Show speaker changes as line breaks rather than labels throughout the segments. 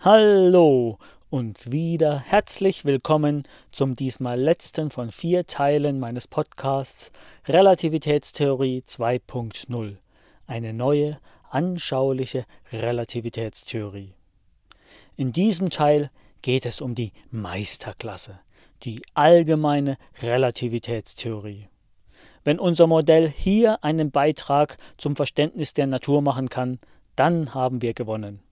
Hallo und wieder herzlich willkommen zum diesmal letzten von vier Teilen meines Podcasts Relativitätstheorie 2.0. Eine neue, anschauliche Relativitätstheorie. In diesem Teil geht es um die Meisterklasse, die allgemeine Relativitätstheorie. Wenn unser Modell hier einen Beitrag zum Verständnis der Natur machen kann, dann haben wir gewonnen.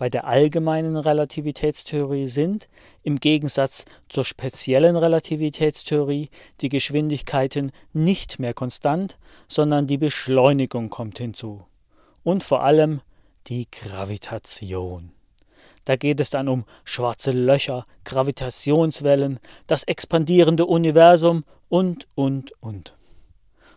Bei der allgemeinen Relativitätstheorie sind, im Gegensatz zur speziellen Relativitätstheorie, die Geschwindigkeiten nicht mehr konstant, sondern die Beschleunigung kommt hinzu. Und vor allem die Gravitation. Da geht es dann um schwarze Löcher, Gravitationswellen, das expandierende Universum und, und, und.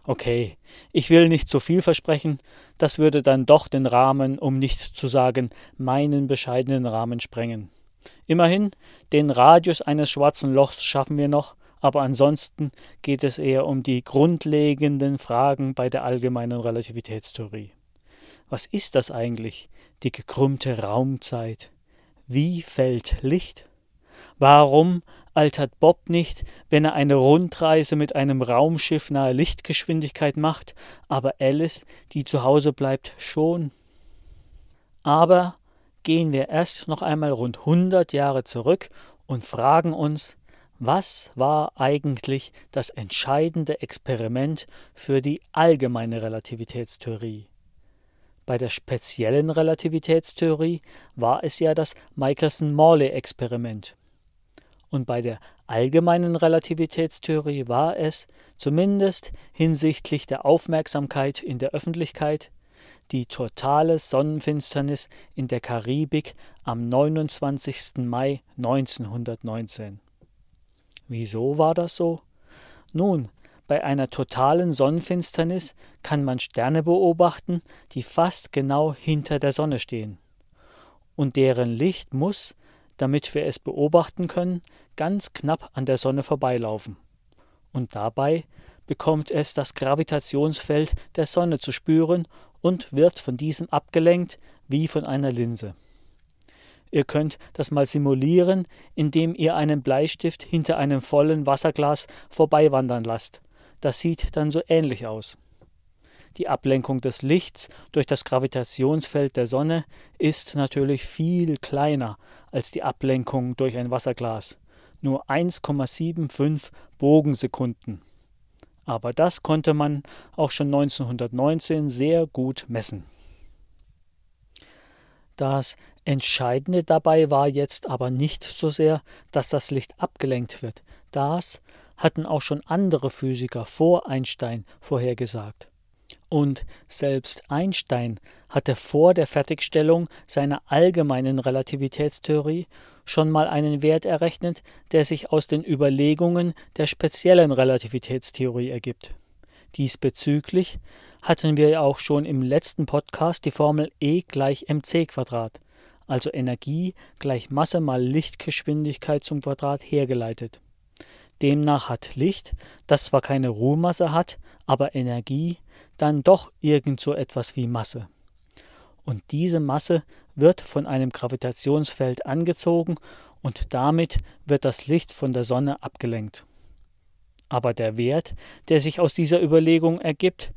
Okay, ich will nicht zu viel versprechen, das würde dann doch den Rahmen, um nicht zu sagen meinen bescheidenen Rahmen sprengen. Immerhin, den Radius eines schwarzen Lochs schaffen wir noch, aber ansonsten geht es eher um die grundlegenden Fragen bei der allgemeinen Relativitätstheorie. Was ist das eigentlich, die gekrümmte Raumzeit? Wie fällt Licht? Warum altert Bob nicht, wenn er eine Rundreise mit einem Raumschiff nahe Lichtgeschwindigkeit macht, aber Alice, die zu Hause bleibt, schon? Aber gehen wir erst noch einmal rund 100 Jahre zurück und fragen uns, was war eigentlich das entscheidende Experiment für die allgemeine Relativitätstheorie? Bei der speziellen Relativitätstheorie war es ja das Michelson-Morley-Experiment. Und bei der allgemeinen Relativitätstheorie war es, zumindest hinsichtlich der Aufmerksamkeit in der Öffentlichkeit, die totale Sonnenfinsternis in der Karibik am 29. Mai 1919. Wieso war das so? Nun, bei einer totalen Sonnenfinsternis kann man Sterne beobachten, die fast genau hinter der Sonne stehen. Und deren Licht muss, damit wir es beobachten können, ganz knapp an der Sonne vorbeilaufen. Und dabei bekommt es das Gravitationsfeld der Sonne zu spüren und wird von diesem abgelenkt wie von einer Linse. Ihr könnt das mal simulieren, indem ihr einen Bleistift hinter einem vollen Wasserglas vorbeiwandern lasst. Das sieht dann so ähnlich aus. Die Ablenkung des Lichts durch das Gravitationsfeld der Sonne ist natürlich viel kleiner als die Ablenkung durch ein Wasserglas, nur 1,75 Bogensekunden. Aber das konnte man auch schon 1919 sehr gut messen. Das Entscheidende dabei war jetzt aber nicht so sehr, dass das Licht abgelenkt wird. Das hatten auch schon andere Physiker vor Einstein vorhergesagt. Und selbst Einstein hatte vor der Fertigstellung seiner allgemeinen Relativitätstheorie schon mal einen Wert errechnet, der sich aus den Überlegungen der speziellen Relativitätstheorie ergibt. Diesbezüglich hatten wir auch schon im letzten Podcast die Formel E gleich mc Quadrat, also Energie gleich Masse mal Lichtgeschwindigkeit zum Quadrat hergeleitet. Demnach hat Licht, das zwar keine Ruhmasse hat, aber Energie, dann doch irgend so etwas wie Masse. Und diese Masse wird von einem Gravitationsfeld angezogen und damit wird das Licht von der Sonne abgelenkt. Aber der Wert, der sich aus dieser Überlegung ergibt,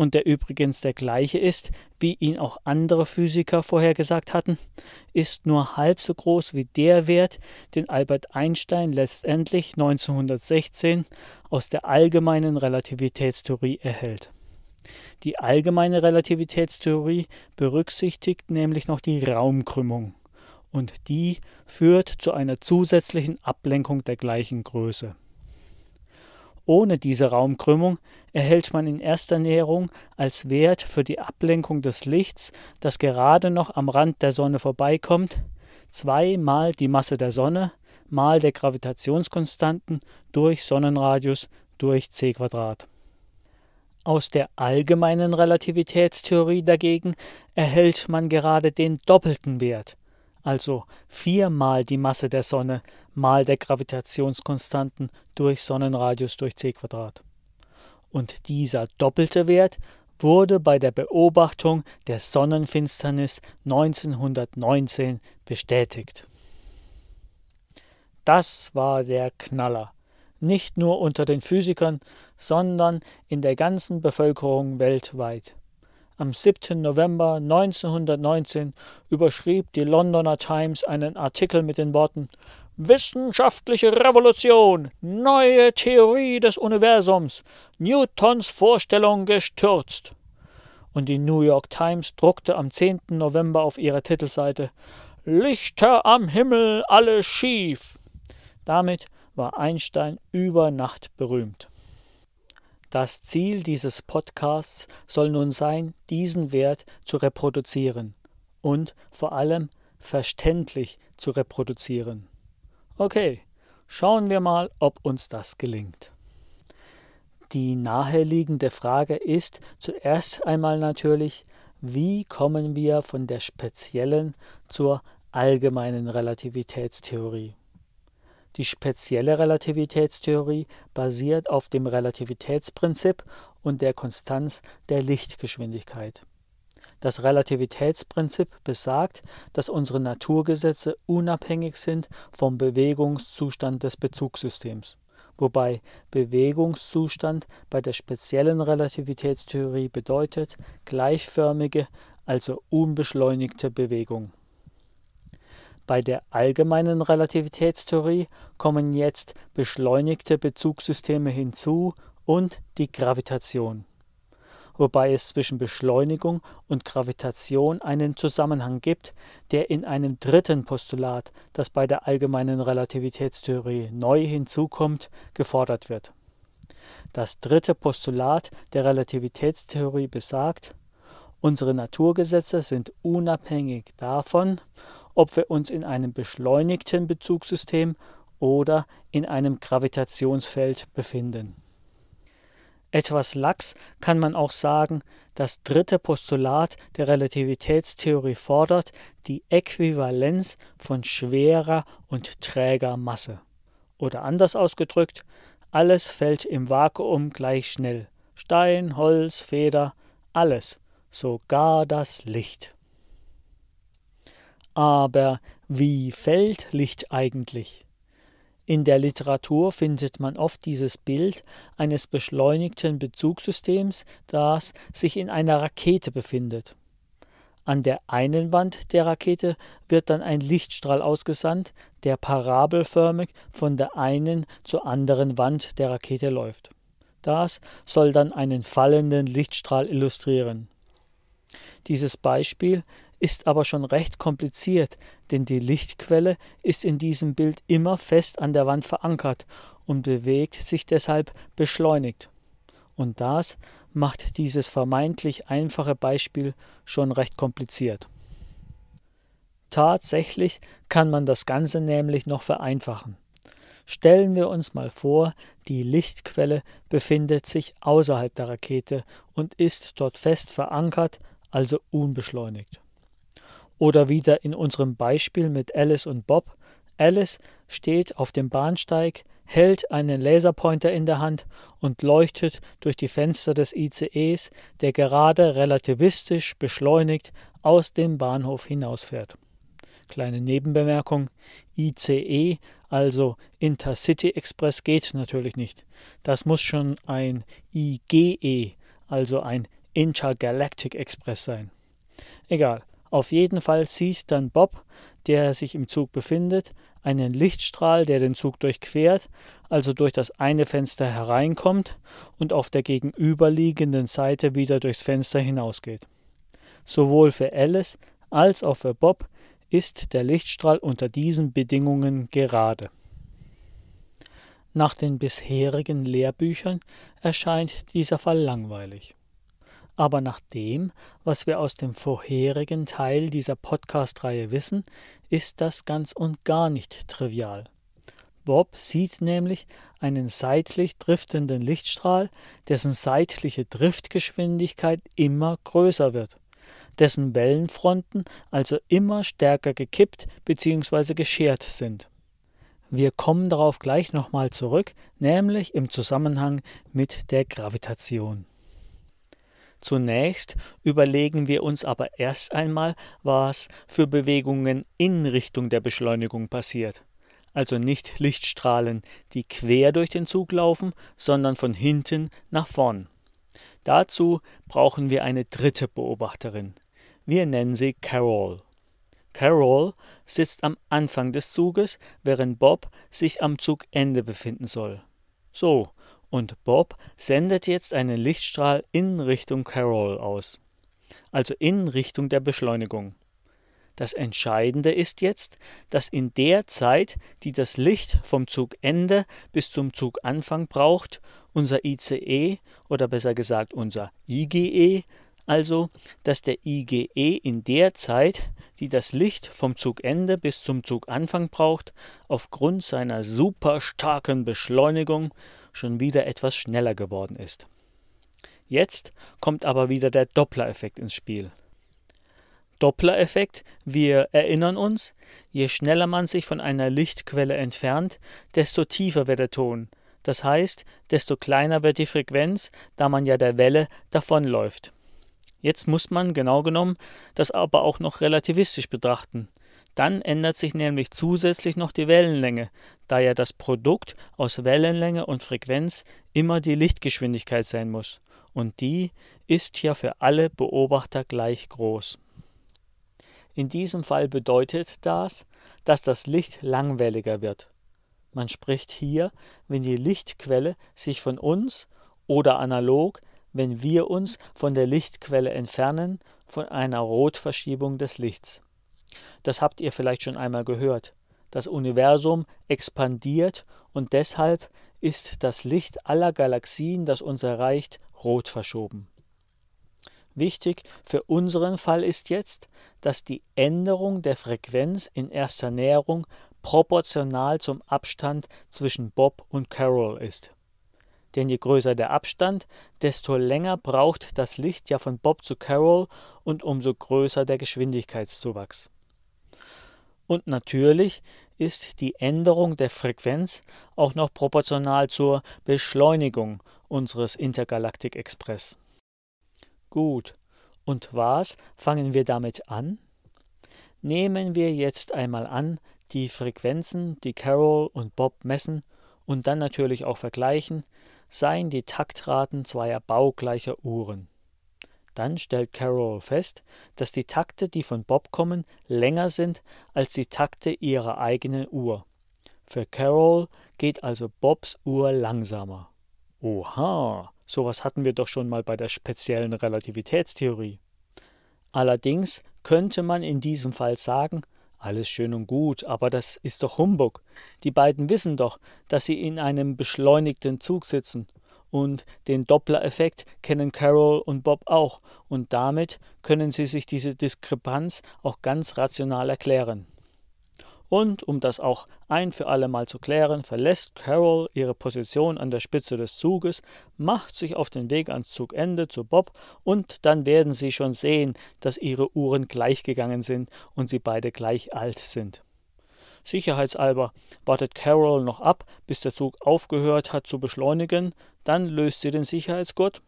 und der übrigens der gleiche ist, wie ihn auch andere Physiker vorhergesagt hatten, ist nur halb so groß wie der Wert, den Albert Einstein letztendlich 1916 aus der allgemeinen Relativitätstheorie erhält. Die allgemeine Relativitätstheorie berücksichtigt nämlich noch die Raumkrümmung, und die führt zu einer zusätzlichen Ablenkung der gleichen Größe. Ohne diese Raumkrümmung erhält man in erster Näherung als Wert für die Ablenkung des Lichts, das gerade noch am Rand der Sonne vorbeikommt, zweimal die Masse der Sonne mal der Gravitationskonstanten durch Sonnenradius durch c Quadrat. Aus der allgemeinen Relativitätstheorie dagegen erhält man gerade den doppelten Wert, also viermal die Masse der Sonne mal der Gravitationskonstanten durch Sonnenradius durch c. Und dieser doppelte Wert wurde bei der Beobachtung der Sonnenfinsternis 1919 bestätigt. Das war der Knaller, nicht nur unter den Physikern, sondern in der ganzen Bevölkerung weltweit. Am 7. November 1919 überschrieb die Londoner Times einen Artikel mit den Worten Wissenschaftliche Revolution, neue Theorie des Universums, Newtons Vorstellung gestürzt. Und die New York Times druckte am 10. November auf ihrer Titelseite Lichter am Himmel, alles schief. Damit war Einstein über Nacht berühmt. Das Ziel dieses Podcasts soll nun sein, diesen Wert zu reproduzieren und vor allem verständlich zu reproduzieren. Okay, schauen wir mal, ob uns das gelingt. Die naheliegende Frage ist zuerst einmal natürlich, wie kommen wir von der speziellen zur allgemeinen Relativitätstheorie? Die spezielle Relativitätstheorie basiert auf dem Relativitätsprinzip und der Konstanz der Lichtgeschwindigkeit. Das Relativitätsprinzip besagt, dass unsere Naturgesetze unabhängig sind vom Bewegungszustand des Bezugssystems, wobei Bewegungszustand bei der speziellen Relativitätstheorie bedeutet gleichförmige, also unbeschleunigte Bewegung. Bei der allgemeinen Relativitätstheorie kommen jetzt beschleunigte Bezugssysteme hinzu und die Gravitation wobei es zwischen Beschleunigung und Gravitation einen Zusammenhang gibt, der in einem dritten Postulat, das bei der allgemeinen Relativitätstheorie neu hinzukommt, gefordert wird. Das dritte Postulat der Relativitätstheorie besagt, unsere Naturgesetze sind unabhängig davon, ob wir uns in einem beschleunigten Bezugssystem oder in einem Gravitationsfeld befinden. Etwas lax kann man auch sagen, das dritte Postulat der Relativitätstheorie fordert die Äquivalenz von schwerer und träger Masse. Oder anders ausgedrückt, alles fällt im Vakuum gleich schnell. Stein, Holz, Feder, alles, sogar das Licht. Aber wie fällt Licht eigentlich? In der Literatur findet man oft dieses Bild eines beschleunigten Bezugssystems, das sich in einer Rakete befindet. An der einen Wand der Rakete wird dann ein Lichtstrahl ausgesandt, der parabelförmig von der einen zur anderen Wand der Rakete läuft. Das soll dann einen fallenden Lichtstrahl illustrieren. Dieses Beispiel ist aber schon recht kompliziert, denn die Lichtquelle ist in diesem Bild immer fest an der Wand verankert und bewegt sich deshalb beschleunigt. Und das macht dieses vermeintlich einfache Beispiel schon recht kompliziert. Tatsächlich kann man das Ganze nämlich noch vereinfachen. Stellen wir uns mal vor, die Lichtquelle befindet sich außerhalb der Rakete und ist dort fest verankert, also unbeschleunigt. Oder wieder in unserem Beispiel mit Alice und Bob. Alice steht auf dem Bahnsteig, hält einen Laserpointer in der Hand und leuchtet durch die Fenster des ICEs, der gerade relativistisch beschleunigt aus dem Bahnhof hinausfährt. Kleine Nebenbemerkung: ICE, also Intercity Express, geht natürlich nicht. Das muss schon ein IGE, also ein Intergalactic Express sein. Egal. Auf jeden Fall sieht dann Bob, der sich im Zug befindet, einen Lichtstrahl, der den Zug durchquert, also durch das eine Fenster hereinkommt und auf der gegenüberliegenden Seite wieder durchs Fenster hinausgeht. Sowohl für Alice als auch für Bob ist der Lichtstrahl unter diesen Bedingungen gerade. Nach den bisherigen Lehrbüchern erscheint dieser Fall langweilig. Aber nach dem, was wir aus dem vorherigen Teil dieser Podcast-Reihe wissen, ist das ganz und gar nicht trivial. Bob sieht nämlich einen seitlich driftenden Lichtstrahl, dessen seitliche Driftgeschwindigkeit immer größer wird, dessen Wellenfronten also immer stärker gekippt bzw. geschert sind. Wir kommen darauf gleich nochmal zurück, nämlich im Zusammenhang mit der Gravitation. Zunächst überlegen wir uns aber erst einmal, was für Bewegungen in Richtung der Beschleunigung passiert. Also nicht Lichtstrahlen, die quer durch den Zug laufen, sondern von hinten nach vorn. Dazu brauchen wir eine dritte Beobachterin. Wir nennen sie Carol. Carol sitzt am Anfang des Zuges, während Bob sich am Zugende befinden soll. So, und Bob sendet jetzt einen Lichtstrahl in Richtung Carol aus, also in Richtung der Beschleunigung. Das Entscheidende ist jetzt, dass in der Zeit, die das Licht vom Zugende bis zum Zuganfang braucht, unser ICE oder besser gesagt unser IGE, also dass der IGE in der Zeit, die das Licht vom Zugende bis zum Zuganfang braucht, aufgrund seiner super starken Beschleunigung schon wieder etwas schneller geworden ist. Jetzt kommt aber wieder der Doppler-Effekt ins Spiel. Doppler-Effekt, wir erinnern uns, je schneller man sich von einer Lichtquelle entfernt, desto tiefer wird der Ton. Das heißt, desto kleiner wird die Frequenz, da man ja der Welle davonläuft. Jetzt muss man genau genommen das aber auch noch relativistisch betrachten. Dann ändert sich nämlich zusätzlich noch die Wellenlänge, da ja das Produkt aus Wellenlänge und Frequenz immer die Lichtgeschwindigkeit sein muss. Und die ist ja für alle Beobachter gleich groß. In diesem Fall bedeutet das, dass das Licht langwelliger wird. Man spricht hier, wenn die Lichtquelle sich von uns oder analog, wenn wir uns von der Lichtquelle entfernen, von einer Rotverschiebung des Lichts. Das habt ihr vielleicht schon einmal gehört. Das Universum expandiert und deshalb ist das Licht aller Galaxien, das uns erreicht, rot verschoben. Wichtig für unseren Fall ist jetzt, dass die Änderung der Frequenz in erster Näherung proportional zum Abstand zwischen Bob und Carol ist. Denn je größer der Abstand, desto länger braucht das Licht ja von Bob zu Carol und umso größer der Geschwindigkeitszuwachs. Und natürlich ist die Änderung der Frequenz auch noch proportional zur Beschleunigung unseres Intergalactic Express. Gut. Und was fangen wir damit an? Nehmen wir jetzt einmal an, die Frequenzen, die Carol und Bob messen und dann natürlich auch vergleichen, seien die Taktraten zweier baugleicher Uhren. Dann stellt Carol fest, dass die Takte, die von Bob kommen, länger sind als die Takte ihrer eigenen Uhr. Für Carol geht also Bobs Uhr langsamer. Oha, Sowas hatten wir doch schon mal bei der speziellen Relativitätstheorie. Allerdings könnte man in diesem Fall sagen, alles schön und gut, aber das ist doch Humbug. Die beiden wissen doch, dass sie in einem beschleunigten Zug sitzen. Und den Doppler-Effekt kennen Carol und Bob auch, und damit können sie sich diese Diskrepanz auch ganz rational erklären. Und um das auch ein für alle Mal zu klären, verlässt Carol ihre Position an der Spitze des Zuges, macht sich auf den Weg ans Zugende zu Bob und dann werden sie schon sehen, dass ihre Uhren gleich gegangen sind und sie beide gleich alt sind. Sicherheitsalber wartet Carol noch ab, bis der Zug aufgehört hat zu beschleunigen, dann löst sie den Sicherheitsgurt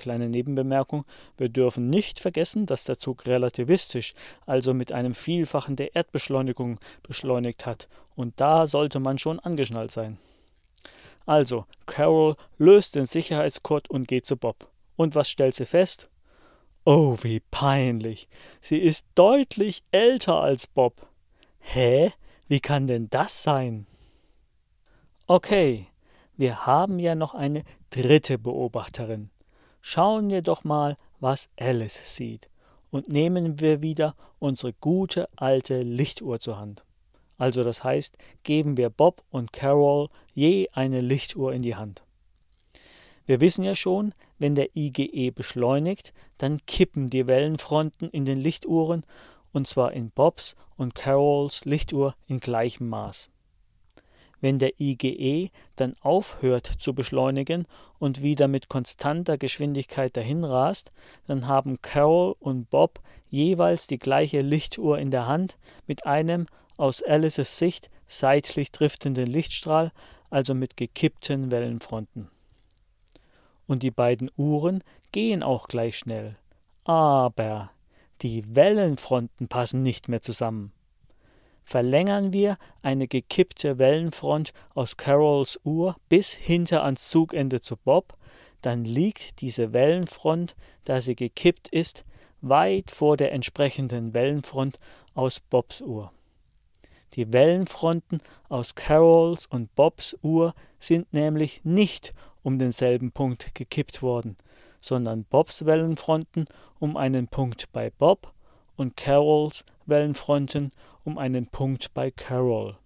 Kleine Nebenbemerkung, wir dürfen nicht vergessen, dass der Zug relativistisch, also mit einem Vielfachen der Erdbeschleunigung beschleunigt hat, und da sollte man schon angeschnallt sein. Also, Carol löst den Sicherheitsgurt und geht zu Bob. Und was stellt sie fest? Oh, wie peinlich. Sie ist deutlich älter als Bob. Hä? Wie kann denn das sein? Okay, wir haben ja noch eine dritte Beobachterin. Schauen wir doch mal, was Alice sieht, und nehmen wir wieder unsere gute alte Lichtuhr zur Hand. Also das heißt, geben wir Bob und Carol je eine Lichtuhr in die Hand. Wir wissen ja schon, wenn der IGE beschleunigt, dann kippen die Wellenfronten in den Lichtuhren, und zwar in Bobs und Carols Lichtuhr in gleichem Maß. Wenn der IGE dann aufhört zu beschleunigen und wieder mit konstanter Geschwindigkeit dahinrast, dann haben Carol und Bob jeweils die gleiche Lichtuhr in der Hand mit einem aus Alices Sicht seitlich driftenden Lichtstrahl, also mit gekippten Wellenfronten. und die beiden Uhren gehen auch gleich schnell. Aber die Wellenfronten passen nicht mehr zusammen. Verlängern wir eine gekippte Wellenfront aus Carols Uhr bis hinter ans Zugende zu Bob, dann liegt diese Wellenfront, da sie gekippt ist, weit vor der entsprechenden Wellenfront aus Bobs Uhr. Die Wellenfronten aus Carols und Bobs Uhr sind nämlich nicht um denselben Punkt gekippt worden, sondern Bobs Wellenfronten um einen Punkt bei Bob und Carols Wellenfronten um einen Punkt bei Carol.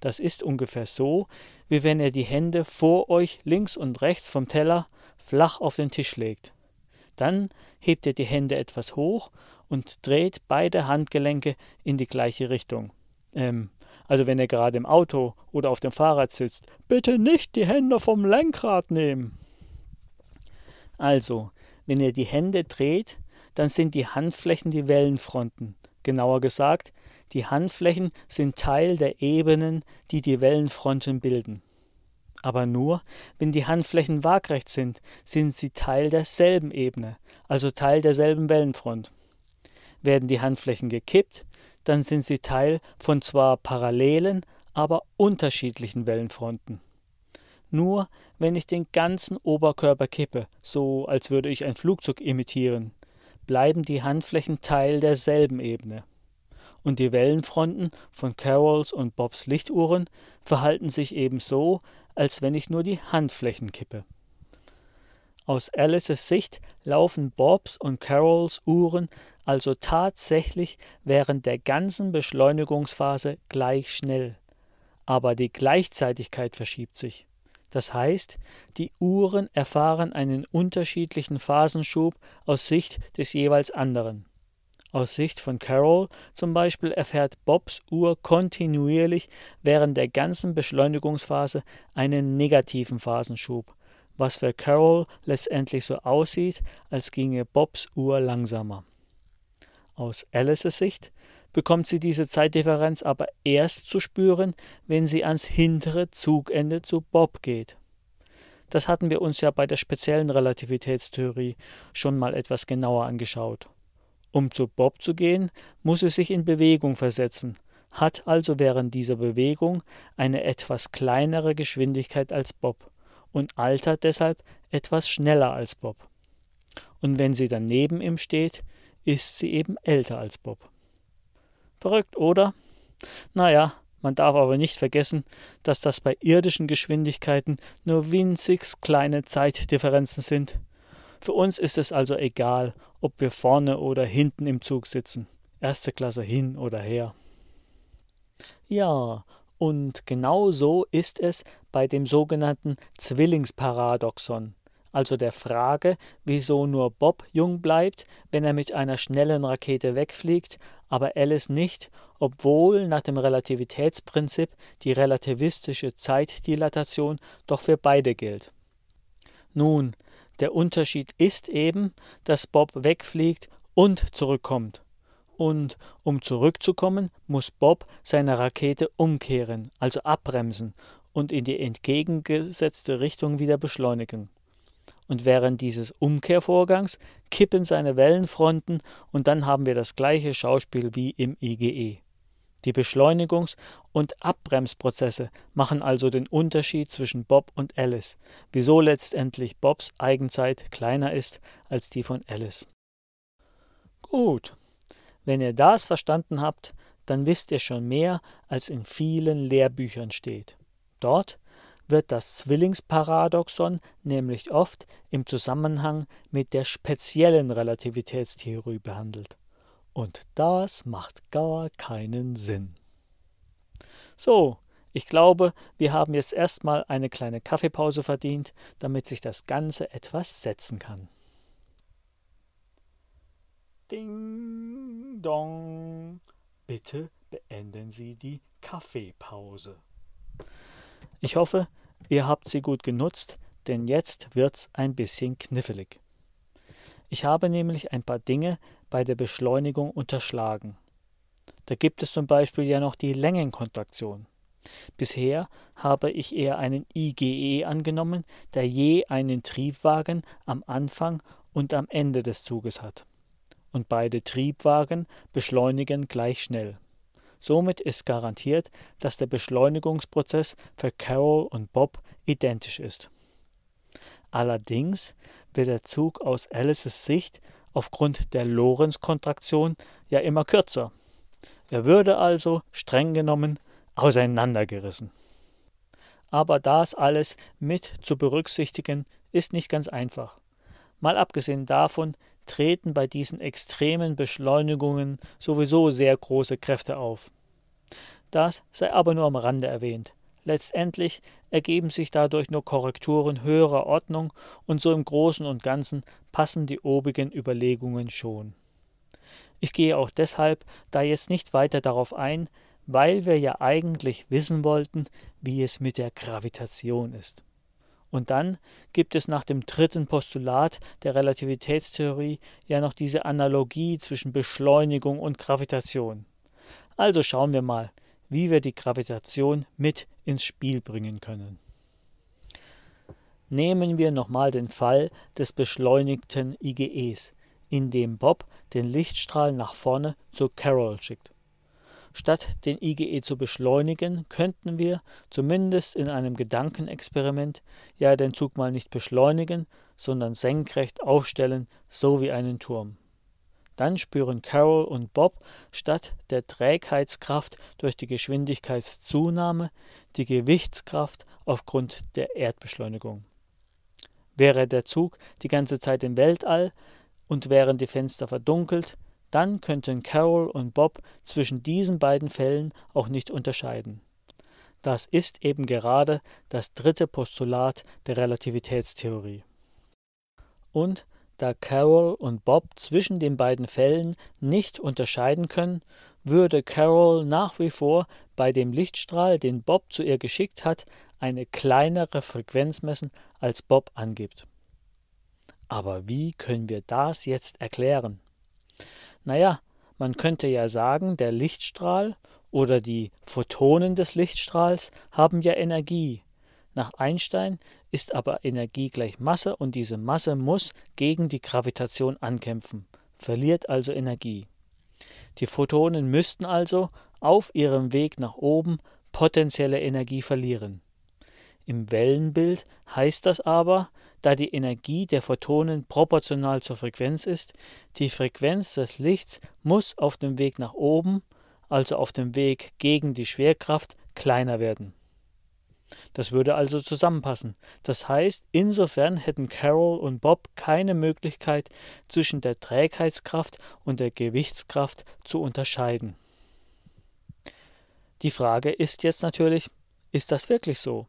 Das ist ungefähr so, wie wenn ihr die Hände vor euch links und rechts vom Teller flach auf den Tisch legt. Dann hebt ihr die Hände etwas hoch und dreht beide Handgelenke in die gleiche Richtung. Ähm, also wenn ihr gerade im Auto oder auf dem Fahrrad sitzt, bitte nicht die Hände vom Lenkrad nehmen. Also, wenn ihr die Hände dreht, dann sind die Handflächen die Wellenfronten. Genauer gesagt, die Handflächen sind Teil der Ebenen, die die Wellenfronten bilden. Aber nur, wenn die Handflächen waagrecht sind, sind sie Teil derselben Ebene, also Teil derselben Wellenfront. Werden die Handflächen gekippt, dann sind sie Teil von zwar parallelen, aber unterschiedlichen Wellenfronten. Nur wenn ich den ganzen Oberkörper kippe, so als würde ich ein Flugzeug imitieren, bleiben die Handflächen Teil derselben Ebene und die Wellenfronten von Carols und Bobs Lichtuhren verhalten sich ebenso, als wenn ich nur die Handflächen kippe. Aus Alices Sicht laufen Bobs und Carols Uhren also tatsächlich während der ganzen Beschleunigungsphase gleich schnell. Aber die Gleichzeitigkeit verschiebt sich. Das heißt, die Uhren erfahren einen unterschiedlichen Phasenschub aus Sicht des jeweils anderen. Aus Sicht von Carol zum Beispiel erfährt Bobs Uhr kontinuierlich während der ganzen Beschleunigungsphase einen negativen Phasenschub, was für Carol letztendlich so aussieht, als ginge Bobs Uhr langsamer. Aus Alices Sicht bekommt sie diese Zeitdifferenz aber erst zu spüren, wenn sie ans hintere Zugende zu Bob geht. Das hatten wir uns ja bei der speziellen Relativitätstheorie schon mal etwas genauer angeschaut. Um zu Bob zu gehen, muss es sich in Bewegung versetzen, hat also während dieser Bewegung eine etwas kleinere Geschwindigkeit als Bob und altert deshalb etwas schneller als Bob. Und wenn sie dann neben ihm steht, ist sie eben älter als Bob. Verrückt, oder? Naja, man darf aber nicht vergessen, dass das bei irdischen Geschwindigkeiten nur winzig kleine Zeitdifferenzen sind. Für uns ist es also egal, ob wir vorne oder hinten im Zug sitzen, erste Klasse hin oder her. Ja, und genau so ist es bei dem sogenannten Zwillingsparadoxon, also der Frage, wieso nur Bob jung bleibt, wenn er mit einer schnellen Rakete wegfliegt, aber Alice nicht, obwohl nach dem Relativitätsprinzip die relativistische Zeitdilatation doch für beide gilt. Nun, der Unterschied ist eben, dass Bob wegfliegt und zurückkommt. Und um zurückzukommen, muss Bob seine Rakete umkehren, also abbremsen und in die entgegengesetzte Richtung wieder beschleunigen. Und während dieses Umkehrvorgangs kippen seine Wellenfronten und dann haben wir das gleiche Schauspiel wie im IGE. Die Beschleunigungs- und Abbremsprozesse machen also den Unterschied zwischen Bob und Alice, wieso letztendlich Bobs Eigenzeit kleiner ist als die von Alice. Gut, wenn ihr das verstanden habt, dann wisst ihr schon mehr, als in vielen Lehrbüchern steht. Dort wird das Zwillingsparadoxon nämlich oft im Zusammenhang mit der speziellen Relativitätstheorie behandelt. Und das macht gar keinen Sinn. So, ich glaube, wir haben jetzt erstmal eine kleine Kaffeepause verdient, damit sich das Ganze etwas setzen kann. Ding dong. Bitte beenden Sie die Kaffeepause. Ich hoffe, ihr habt sie gut genutzt, denn jetzt wird's ein bisschen knifflig. Ich habe nämlich ein paar Dinge bei der Beschleunigung unterschlagen. Da gibt es zum Beispiel ja noch die Längenkontraktion. Bisher habe ich eher einen IGE angenommen, der je einen Triebwagen am Anfang und am Ende des Zuges hat. Und beide Triebwagen beschleunigen gleich schnell. Somit ist garantiert, dass der Beschleunigungsprozess für Carol und Bob identisch ist. Allerdings wird der Zug aus Alices Sicht aufgrund der Lorentz-Kontraktion ja immer kürzer. Er würde also, streng genommen, auseinandergerissen. Aber das alles mit zu berücksichtigen, ist nicht ganz einfach. Mal abgesehen davon treten bei diesen extremen Beschleunigungen sowieso sehr große Kräfte auf. Das sei aber nur am Rande erwähnt. Letztendlich ergeben sich dadurch nur Korrekturen höherer Ordnung und so im Großen und Ganzen passen die obigen Überlegungen schon. Ich gehe auch deshalb da jetzt nicht weiter darauf ein, weil wir ja eigentlich wissen wollten, wie es mit der Gravitation ist. Und dann gibt es nach dem dritten Postulat der Relativitätstheorie ja noch diese Analogie zwischen Beschleunigung und Gravitation. Also schauen wir mal, wie wir die Gravitation mit ins Spiel bringen können. Nehmen wir nochmal den Fall des beschleunigten IGEs, in dem Bob den Lichtstrahl nach vorne zu Carol schickt. Statt den IGE zu beschleunigen, könnten wir, zumindest in einem Gedankenexperiment, ja den Zug mal nicht beschleunigen, sondern senkrecht aufstellen, so wie einen Turm. Dann spüren Carol und Bob statt der Trägheitskraft durch die Geschwindigkeitszunahme die Gewichtskraft aufgrund der Erdbeschleunigung. Wäre der Zug die ganze Zeit im Weltall und wären die Fenster verdunkelt, dann könnten Carol und Bob zwischen diesen beiden Fällen auch nicht unterscheiden. Das ist eben gerade das dritte Postulat der Relativitätstheorie. Und da Carol und Bob zwischen den beiden Fällen nicht unterscheiden können, würde Carol nach wie vor bei dem Lichtstrahl, den Bob zu ihr geschickt hat, eine kleinere Frequenz messen, als Bob angibt. Aber wie können wir das jetzt erklären? Naja, man könnte ja sagen, der Lichtstrahl oder die Photonen des Lichtstrahls haben ja Energie. Nach Einstein ist aber Energie gleich Masse und diese Masse muss gegen die Gravitation ankämpfen, verliert also Energie. Die Photonen müssten also auf ihrem Weg nach oben potenzielle Energie verlieren. Im Wellenbild heißt das aber, da die Energie der Photonen proportional zur Frequenz ist, die Frequenz des Lichts muss auf dem Weg nach oben, also auf dem Weg gegen die Schwerkraft, kleiner werden. Das würde also zusammenpassen. Das heißt, insofern hätten Carol und Bob keine Möglichkeit, zwischen der Trägheitskraft und der Gewichtskraft zu unterscheiden. Die Frage ist jetzt natürlich, ist das wirklich so?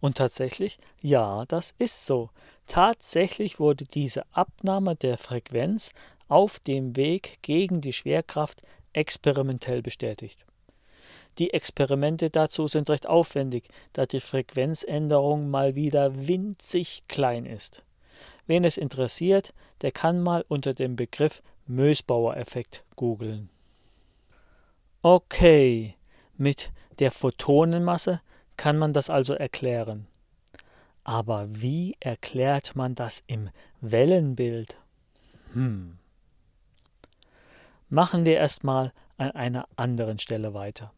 Und tatsächlich, ja, das ist so. Tatsächlich wurde diese Abnahme der Frequenz auf dem Weg gegen die Schwerkraft experimentell bestätigt. Die Experimente dazu sind recht aufwendig, da die Frequenzänderung mal wieder winzig klein ist. Wen es interessiert, der kann mal unter dem Begriff Mösbauer-Effekt googeln. Okay, mit der Photonenmasse kann man das also erklären. Aber wie erklärt man das im Wellenbild? Hm. Machen wir erstmal an einer anderen Stelle weiter.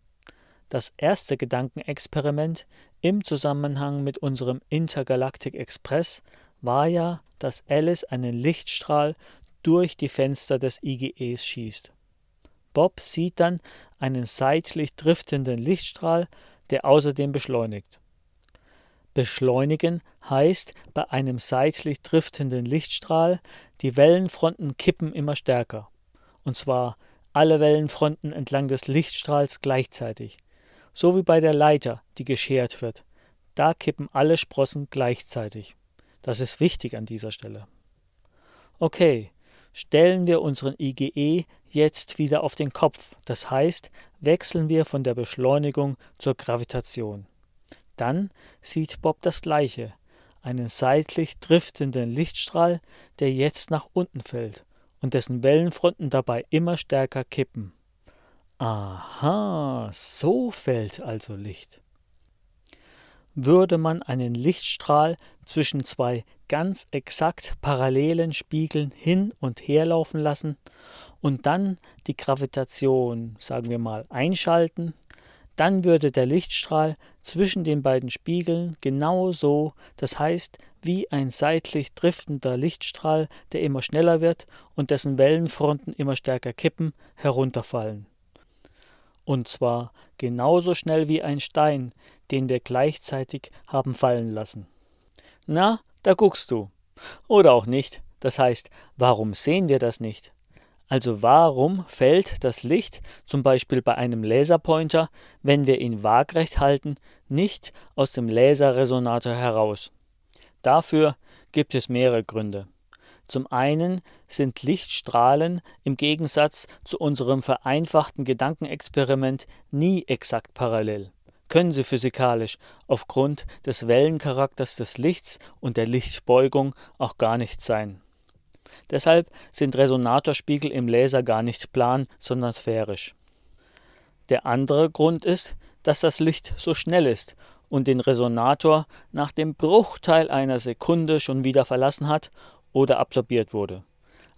Das erste Gedankenexperiment im Zusammenhang mit unserem Intergalactic Express war ja, dass Alice einen Lichtstrahl durch die Fenster des IGEs schießt. Bob sieht dann einen seitlich driftenden Lichtstrahl, der außerdem beschleunigt. Beschleunigen heißt bei einem seitlich driftenden Lichtstrahl, die Wellenfronten kippen immer stärker. Und zwar alle Wellenfronten entlang des Lichtstrahls gleichzeitig. So wie bei der Leiter, die geschert wird. Da kippen alle Sprossen gleichzeitig. Das ist wichtig an dieser Stelle. Okay, stellen wir unseren IGE jetzt wieder auf den Kopf. Das heißt, wechseln wir von der Beschleunigung zur Gravitation. Dann sieht Bob das gleiche, einen seitlich driftenden Lichtstrahl, der jetzt nach unten fällt und dessen Wellenfronten dabei immer stärker kippen. Aha, so fällt also Licht. Würde man einen Lichtstrahl zwischen zwei ganz exakt parallelen Spiegeln hin und her laufen lassen und dann die Gravitation, sagen wir mal, einschalten, dann würde der Lichtstrahl zwischen den beiden Spiegeln genau so, das heißt wie ein seitlich driftender Lichtstrahl, der immer schneller wird und dessen Wellenfronten immer stärker kippen, herunterfallen. Und zwar genauso schnell wie ein Stein, den wir gleichzeitig haben fallen lassen. Na, da guckst du. Oder auch nicht. Das heißt, warum sehen wir das nicht? Also warum fällt das Licht, zum Beispiel bei einem Laserpointer, wenn wir ihn waagrecht halten, nicht aus dem Laserresonator heraus? Dafür gibt es mehrere Gründe. Zum einen sind Lichtstrahlen im Gegensatz zu unserem vereinfachten Gedankenexperiment nie exakt parallel. Können sie physikalisch aufgrund des Wellencharakters des Lichts und der Lichtbeugung auch gar nicht sein. Deshalb sind Resonatorspiegel im Laser gar nicht plan, sondern sphärisch. Der andere Grund ist, dass das Licht so schnell ist und den Resonator nach dem Bruchteil einer Sekunde schon wieder verlassen hat oder absorbiert wurde,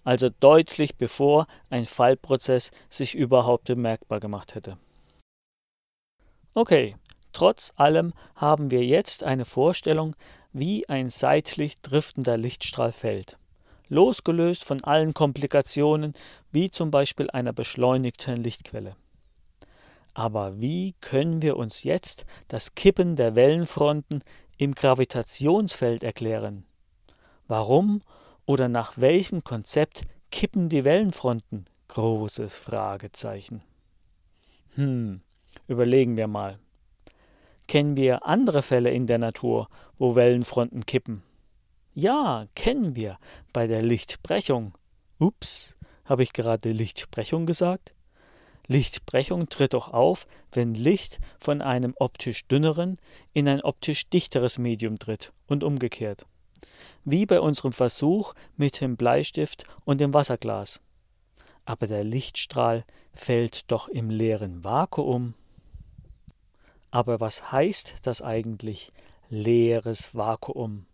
also deutlich bevor ein Fallprozess sich überhaupt bemerkbar gemacht hätte. Okay, trotz allem haben wir jetzt eine Vorstellung, wie ein seitlich driftender Lichtstrahl fällt losgelöst von allen Komplikationen, wie zum Beispiel einer beschleunigten Lichtquelle. Aber wie können wir uns jetzt das Kippen der Wellenfronten im Gravitationsfeld erklären? Warum oder nach welchem Konzept kippen die Wellenfronten? Großes Fragezeichen. Hm, überlegen wir mal. Kennen wir andere Fälle in der Natur, wo Wellenfronten kippen? Ja, kennen wir bei der Lichtbrechung. Ups, habe ich gerade Lichtbrechung gesagt? Lichtbrechung tritt auch auf, wenn Licht von einem optisch dünneren in ein optisch dichteres Medium tritt und umgekehrt. Wie bei unserem Versuch mit dem Bleistift und dem Wasserglas. Aber der Lichtstrahl fällt doch im leeren Vakuum. Aber was heißt das eigentlich, leeres Vakuum?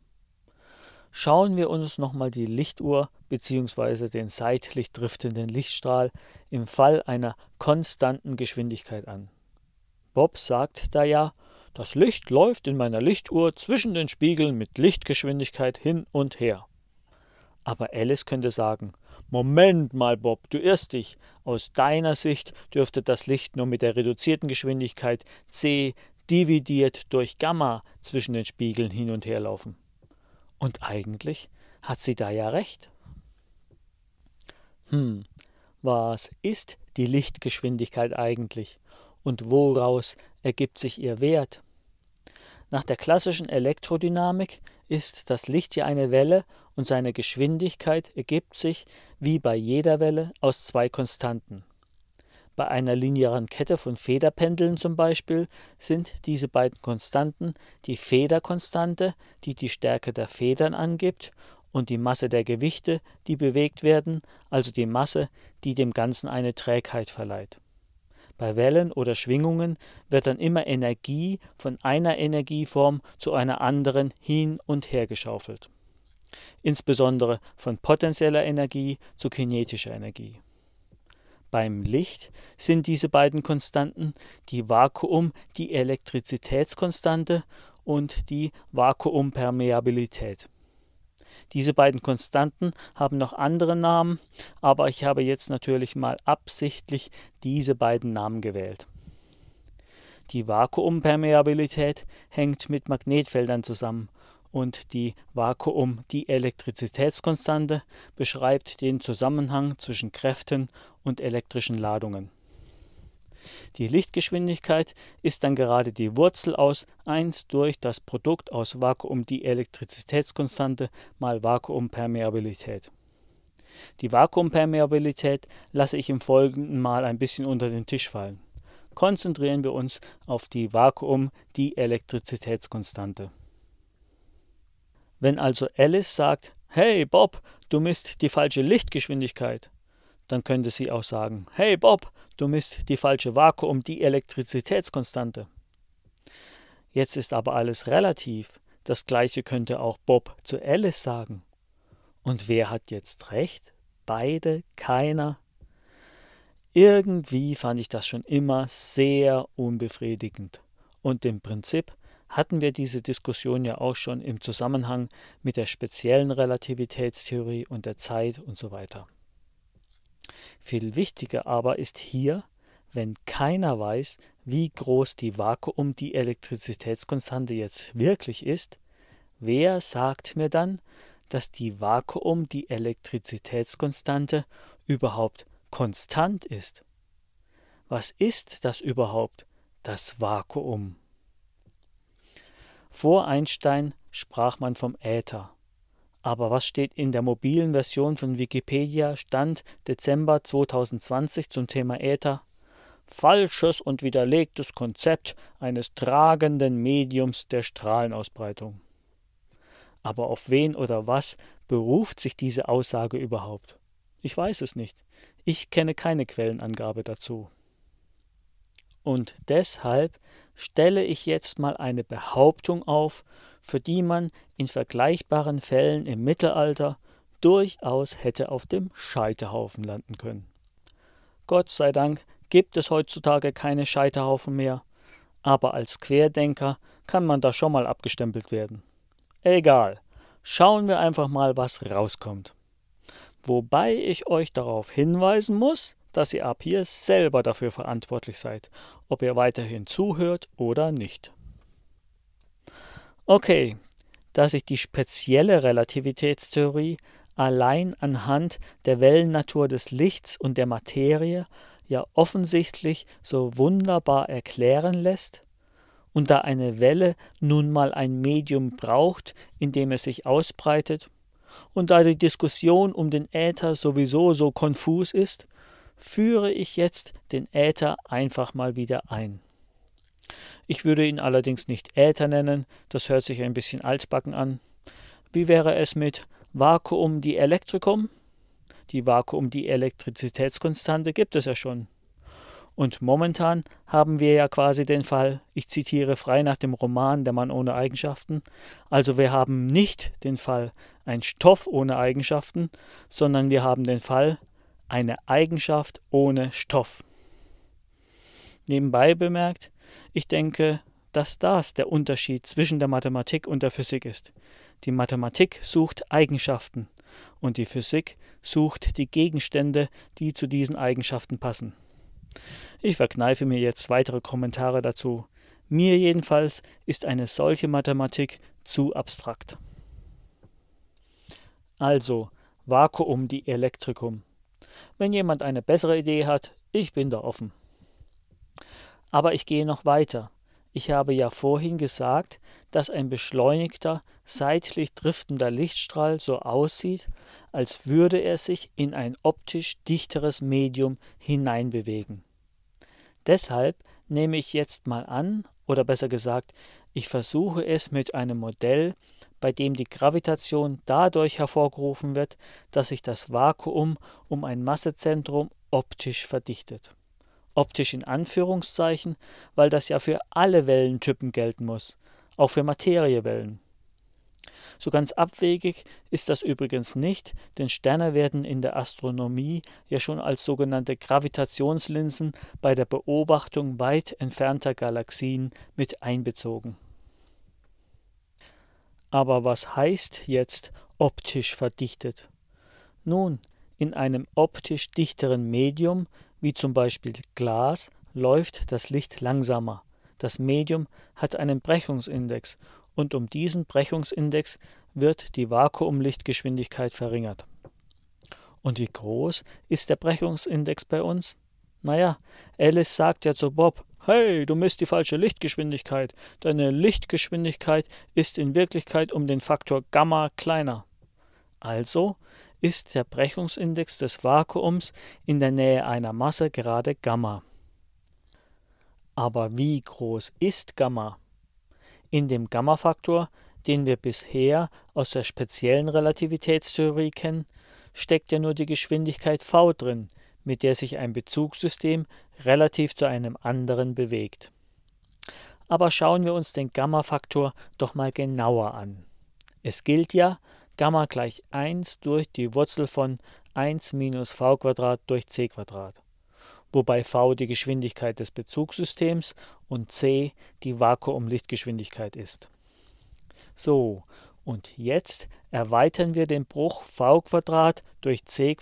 Schauen wir uns nochmal die Lichtuhr bzw. den seitlich driftenden Lichtstrahl im Fall einer konstanten Geschwindigkeit an. Bob sagt da ja, das Licht läuft in meiner Lichtuhr zwischen den Spiegeln mit Lichtgeschwindigkeit hin und her. Aber Alice könnte sagen, Moment mal, Bob, du irrst dich. Aus deiner Sicht dürfte das Licht nur mit der reduzierten Geschwindigkeit c dividiert durch Gamma zwischen den Spiegeln hin und her laufen. Und eigentlich hat sie da ja recht. Hm, was ist die Lichtgeschwindigkeit eigentlich und woraus ergibt sich ihr Wert? Nach der klassischen Elektrodynamik ist das Licht ja eine Welle und seine Geschwindigkeit ergibt sich, wie bei jeder Welle, aus zwei Konstanten. Bei einer linearen Kette von Federpendeln zum Beispiel sind diese beiden Konstanten die Federkonstante, die die Stärke der Federn angibt, und die Masse der Gewichte, die bewegt werden, also die Masse, die dem Ganzen eine Trägheit verleiht. Bei Wellen oder Schwingungen wird dann immer Energie von einer Energieform zu einer anderen hin und her geschaufelt. Insbesondere von potenzieller Energie zu kinetischer Energie. Beim Licht sind diese beiden Konstanten die Vakuum, die Elektrizitätskonstante und die Vakuumpermeabilität. Diese beiden Konstanten haben noch andere Namen, aber ich habe jetzt natürlich mal absichtlich diese beiden Namen gewählt. Die Vakuumpermeabilität hängt mit Magnetfeldern zusammen und die Vakuum, die Elektrizitätskonstante, beschreibt den Zusammenhang zwischen Kräften und elektrischen Ladungen. Die Lichtgeschwindigkeit ist dann gerade die Wurzel aus 1 durch das Produkt aus Vakuum die Elektrizitätskonstante mal Vakuumpermeabilität. Die Vakuumpermeabilität lasse ich im Folgenden mal ein bisschen unter den Tisch fallen. Konzentrieren wir uns auf die Vakuum die Elektrizitätskonstante. Wenn also Alice sagt, hey Bob, du misst die falsche Lichtgeschwindigkeit, dann könnte sie auch sagen, hey Bob, du misst die falsche Vakuum, die Elektrizitätskonstante. Jetzt ist aber alles relativ. Das gleiche könnte auch Bob zu Alice sagen. Und wer hat jetzt recht? Beide? Keiner? Irgendwie fand ich das schon immer sehr unbefriedigend. Und im Prinzip hatten wir diese Diskussion ja auch schon im Zusammenhang mit der speziellen Relativitätstheorie und der Zeit und so weiter. Viel wichtiger aber ist hier, wenn keiner weiß, wie groß die Vakuum die Elektrizitätskonstante jetzt wirklich ist, wer sagt mir dann, dass die Vakuum die Elektrizitätskonstante überhaupt konstant ist? Was ist das überhaupt, das Vakuum? Vor Einstein sprach man vom Äther. Aber was steht in der mobilen Version von Wikipedia Stand Dezember 2020 zum Thema Äther? Falsches und widerlegtes Konzept eines tragenden Mediums der Strahlenausbreitung. Aber auf wen oder was beruft sich diese Aussage überhaupt? Ich weiß es nicht. Ich kenne keine Quellenangabe dazu. Und deshalb stelle ich jetzt mal eine Behauptung auf, für die man in vergleichbaren Fällen im Mittelalter durchaus hätte auf dem Scheiterhaufen landen können. Gott sei Dank gibt es heutzutage keine Scheiterhaufen mehr, aber als Querdenker kann man da schon mal abgestempelt werden. Egal, schauen wir einfach mal, was rauskommt. Wobei ich euch darauf hinweisen muss, dass ihr ab hier selber dafür verantwortlich seid, ob ihr weiterhin zuhört oder nicht. Okay, da sich die spezielle Relativitätstheorie allein anhand der Wellennatur des Lichts und der Materie ja offensichtlich so wunderbar erklären lässt, und da eine Welle nun mal ein Medium braucht, in dem es sich ausbreitet, und da die Diskussion um den Äther sowieso so konfus ist, führe ich jetzt den Äther einfach mal wieder ein. Ich würde ihn allerdings nicht Äther nennen, das hört sich ein bisschen altbacken an. Wie wäre es mit Vakuum die Elektrikum? Die Vakuum die Elektrizitätskonstante gibt es ja schon. Und momentan haben wir ja quasi den Fall, ich zitiere frei nach dem Roman Der Mann ohne Eigenschaften, also wir haben nicht den Fall ein Stoff ohne Eigenschaften, sondern wir haben den Fall eine Eigenschaft ohne Stoff. Nebenbei bemerkt, ich denke, dass das der Unterschied zwischen der Mathematik und der Physik ist. Die Mathematik sucht Eigenschaften und die Physik sucht die Gegenstände, die zu diesen Eigenschaften passen. Ich verkneife mir jetzt weitere Kommentare dazu. Mir jedenfalls ist eine solche Mathematik zu abstrakt. Also, Vakuum die Elektrikum. Wenn jemand eine bessere Idee hat, ich bin da offen. Aber ich gehe noch weiter. Ich habe ja vorhin gesagt, dass ein beschleunigter, seitlich driftender Lichtstrahl so aussieht, als würde er sich in ein optisch dichteres Medium hineinbewegen. Deshalb nehme ich jetzt mal an, oder besser gesagt, ich versuche es mit einem Modell, bei dem die Gravitation dadurch hervorgerufen wird, dass sich das Vakuum um ein Massezentrum optisch verdichtet. Optisch in Anführungszeichen, weil das ja für alle Wellentypen gelten muss, auch für Materiewellen. So ganz abwegig ist das übrigens nicht, denn Sterne werden in der Astronomie ja schon als sogenannte Gravitationslinsen bei der Beobachtung weit entfernter Galaxien mit einbezogen. Aber was heißt jetzt optisch verdichtet? Nun, in einem optisch dichteren Medium, wie zum Beispiel Glas, läuft das Licht langsamer. Das Medium hat einen Brechungsindex und um diesen Brechungsindex wird die Vakuumlichtgeschwindigkeit verringert. Und wie groß ist der Brechungsindex bei uns? Naja, Alice sagt ja zu Bob, Hey, du misst die falsche Lichtgeschwindigkeit. Deine Lichtgeschwindigkeit ist in Wirklichkeit um den Faktor Gamma kleiner. Also ist der Brechungsindex des Vakuums in der Nähe einer Masse gerade Gamma. Aber wie groß ist Gamma? In dem Gamma-Faktor, den wir bisher aus der speziellen Relativitätstheorie kennen, steckt ja nur die Geschwindigkeit v drin, mit der sich ein Bezugssystem relativ zu einem anderen bewegt. Aber schauen wir uns den Gamma-Faktor doch mal genauer an. Es gilt ja Gamma gleich 1 durch die Wurzel von 1 minus v durch c, wobei v die Geschwindigkeit des Bezugssystems und c die Vakuumlichtgeschwindigkeit ist. So, und jetzt erweitern wir den Bruch v durch c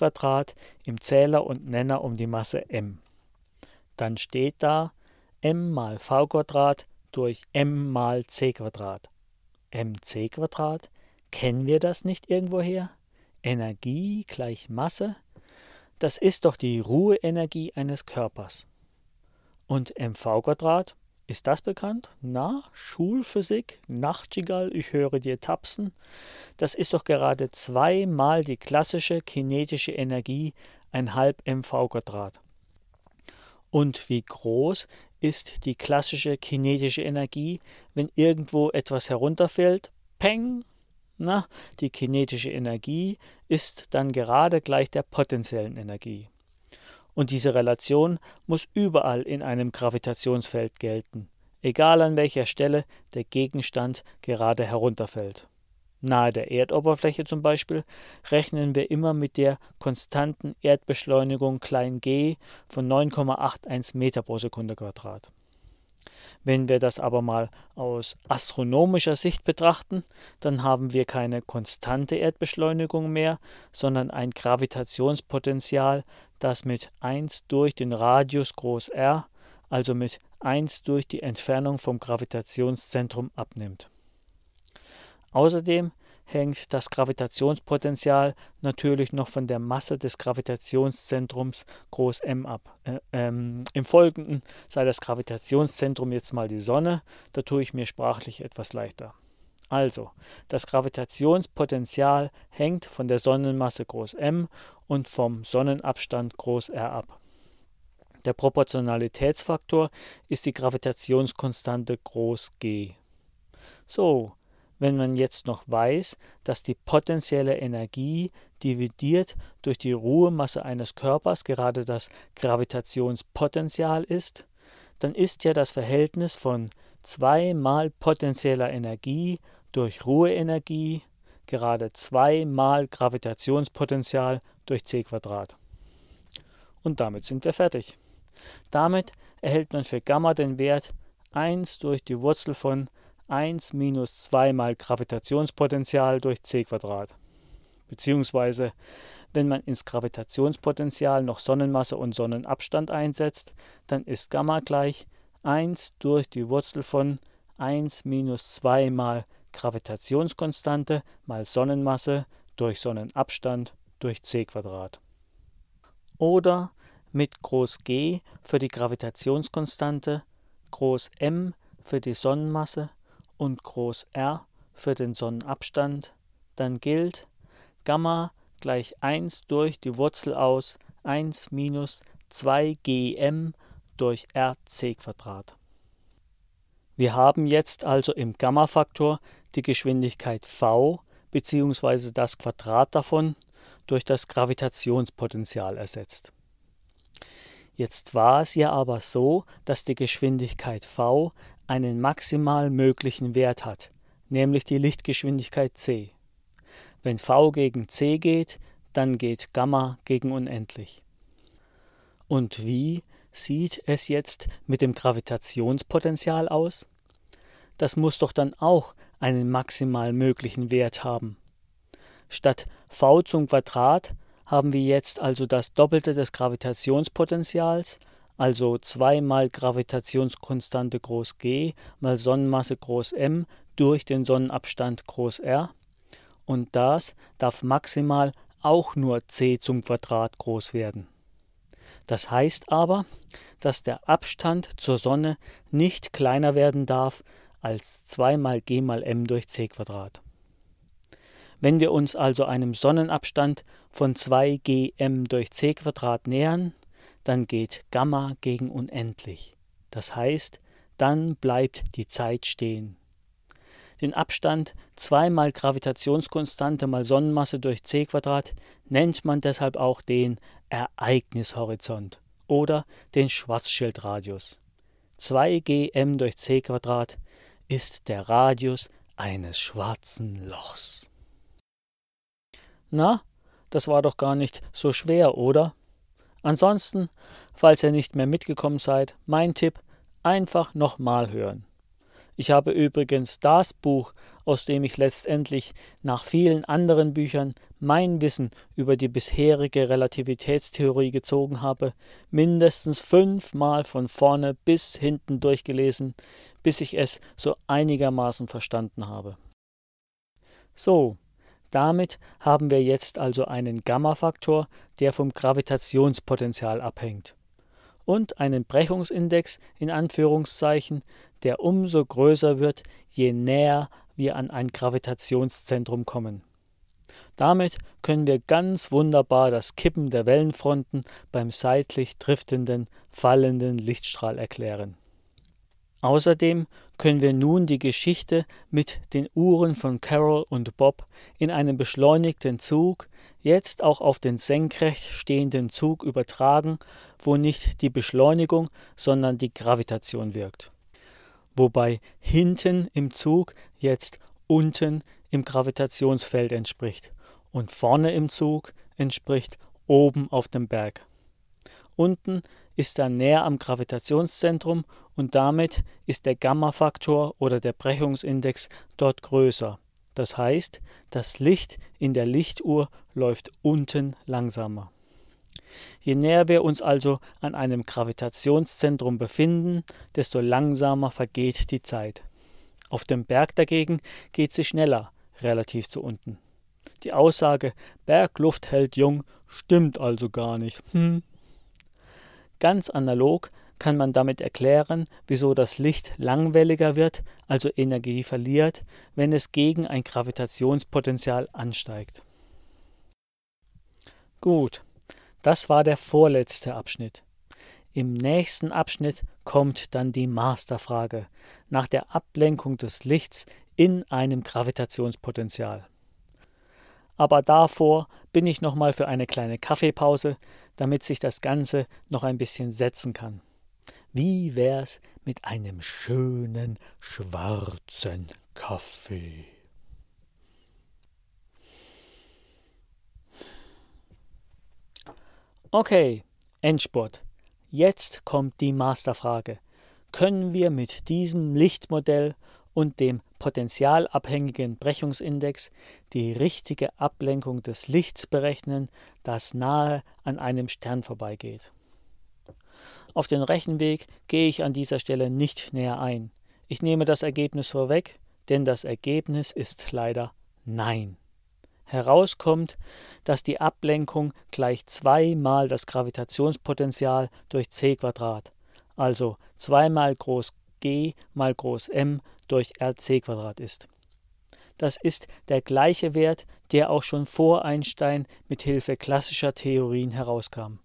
im Zähler und Nenner um die Masse m. Dann steht da m mal v durch m mal c mc kennen wir das nicht irgendwoher? Energie gleich Masse? Das ist doch die Ruheenergie eines Körpers. Und mv ist das bekannt? Na, Schulphysik, Nachtigall, ich höre dir tapsen. Das ist doch gerade zweimal die klassische kinetische Energie, ein halb mv Quadrat. Und wie groß ist die klassische kinetische Energie, wenn irgendwo etwas herunterfällt? Peng! Na, die kinetische Energie ist dann gerade gleich der potenziellen Energie. Und diese Relation muss überall in einem Gravitationsfeld gelten, egal an welcher Stelle der Gegenstand gerade herunterfällt. Nahe der Erdoberfläche zum Beispiel rechnen wir immer mit der konstanten Erdbeschleunigung g von 9,81 Meter pro Sekunde Quadrat. Wenn wir das aber mal aus astronomischer Sicht betrachten, dann haben wir keine konstante Erdbeschleunigung mehr, sondern ein Gravitationspotenzial, das mit 1 durch den Radius groß R, also mit 1 durch die Entfernung vom Gravitationszentrum abnimmt. Außerdem hängt das Gravitationspotenzial natürlich noch von der Masse des Gravitationszentrums groß m ab. Äh, ähm, Im Folgenden sei das Gravitationszentrum jetzt mal die Sonne, da tue ich mir sprachlich etwas leichter. Also, das Gravitationspotenzial hängt von der Sonnenmasse m und vom Sonnenabstand r ab. Der Proportionalitätsfaktor ist die Gravitationskonstante g. So, wenn man jetzt noch weiß, dass die potenzielle Energie dividiert durch die Ruhemasse eines Körpers gerade das Gravitationspotenzial ist, dann ist ja das Verhältnis von 2 mal potenzieller Energie durch Ruheenergie gerade 2 mal Gravitationspotenzial durch c. Und damit sind wir fertig. Damit erhält man für Gamma den Wert 1 durch die Wurzel von 1 minus 2 mal Gravitationspotenzial durch c. Beziehungsweise, wenn man ins Gravitationspotenzial noch Sonnenmasse und Sonnenabstand einsetzt, dann ist Gamma gleich 1 durch die Wurzel von 1 minus 2 mal Gravitationskonstante mal Sonnenmasse durch Sonnenabstand durch c Quadrat. Oder mit Groß G für die Gravitationskonstante, Groß M für die Sonnenmasse und Groß R für den Sonnenabstand, dann gilt Gamma gleich 1 durch die Wurzel aus 1 minus 2gm durch rc. Wir haben jetzt also im Gamma-Faktor die Geschwindigkeit v bzw. das Quadrat davon durch das Gravitationspotenzial ersetzt. Jetzt war es ja aber so, dass die Geschwindigkeit v einen maximal möglichen Wert hat, nämlich die Lichtgeschwindigkeit c. Wenn v gegen c geht, dann geht Gamma gegen unendlich. Und wie sieht es jetzt mit dem Gravitationspotenzial aus? Das muss doch dann auch einen maximal möglichen Wert haben. Statt v zum Quadrat haben wir jetzt also das Doppelte des Gravitationspotenzials also 2 mal Gravitationskonstante groß G mal Sonnenmasse groß M durch den Sonnenabstand groß R. Und das darf maximal auch nur c zum Quadrat groß werden. Das heißt aber, dass der Abstand zur Sonne nicht kleiner werden darf als 2 mal g mal m durch c Quadrat. Wenn wir uns also einem Sonnenabstand von 2 gm durch c Quadrat nähern, dann geht Gamma gegen unendlich. Das heißt, dann bleibt die Zeit stehen. Den Abstand 2 mal Gravitationskonstante mal Sonnenmasse durch c Quadrat nennt man deshalb auch den Ereignishorizont oder den Schwarzschildradius. 2gm durch c Quadrat ist der Radius eines schwarzen Lochs. Na, das war doch gar nicht so schwer, oder? Ansonsten, falls ihr nicht mehr mitgekommen seid, mein Tipp, einfach nochmal hören. Ich habe übrigens das Buch, aus dem ich letztendlich nach vielen anderen Büchern mein Wissen über die bisherige Relativitätstheorie gezogen habe, mindestens fünfmal von vorne bis hinten durchgelesen, bis ich es so einigermaßen verstanden habe. So, damit haben wir jetzt also einen Gamma-Faktor, der vom Gravitationspotenzial abhängt und einen Brechungsindex in Anführungszeichen, der umso größer wird, je näher wir an ein Gravitationszentrum kommen. Damit können wir ganz wunderbar das Kippen der Wellenfronten beim seitlich driftenden, fallenden Lichtstrahl erklären. Außerdem können wir nun die Geschichte mit den Uhren von Carol und Bob in einem beschleunigten Zug jetzt auch auf den senkrecht stehenden Zug übertragen, wo nicht die Beschleunigung, sondern die Gravitation wirkt. Wobei hinten im Zug jetzt unten im Gravitationsfeld entspricht und vorne im Zug entspricht oben auf dem Berg. Unten ist er näher am Gravitationszentrum und damit ist der Gamma-Faktor oder der Brechungsindex dort größer. Das heißt, das Licht in der Lichtuhr läuft unten langsamer. Je näher wir uns also an einem Gravitationszentrum befinden, desto langsamer vergeht die Zeit. Auf dem Berg dagegen geht sie schneller, relativ zu unten. Die Aussage Bergluft hält jung stimmt also gar nicht. Hm. Ganz analog kann man damit erklären, wieso das Licht langwelliger wird, also Energie verliert, wenn es gegen ein Gravitationspotenzial ansteigt. Gut, das war der vorletzte Abschnitt. Im nächsten Abschnitt kommt dann die Masterfrage nach der Ablenkung des Lichts in einem Gravitationspotenzial. Aber davor bin ich nochmal für eine kleine Kaffeepause, damit sich das Ganze noch ein bisschen setzen kann. Wie wär's mit einem schönen schwarzen Kaffee? Okay, Endspurt. Jetzt kommt die Masterfrage. Können wir mit diesem Lichtmodell und dem potentialabhängigen Brechungsindex die richtige Ablenkung des Lichts berechnen, das nahe an einem Stern vorbeigeht. Auf den Rechenweg gehe ich an dieser Stelle nicht näher ein. Ich nehme das Ergebnis vorweg, denn das Ergebnis ist leider Nein. Herauskommt, dass die Ablenkung gleich zweimal das Gravitationspotenzial durch c Quadrat, also zweimal groß G mal groß M durch RC Quadrat ist. Das ist der gleiche Wert, der auch schon vor Einstein mit Hilfe klassischer Theorien herauskam.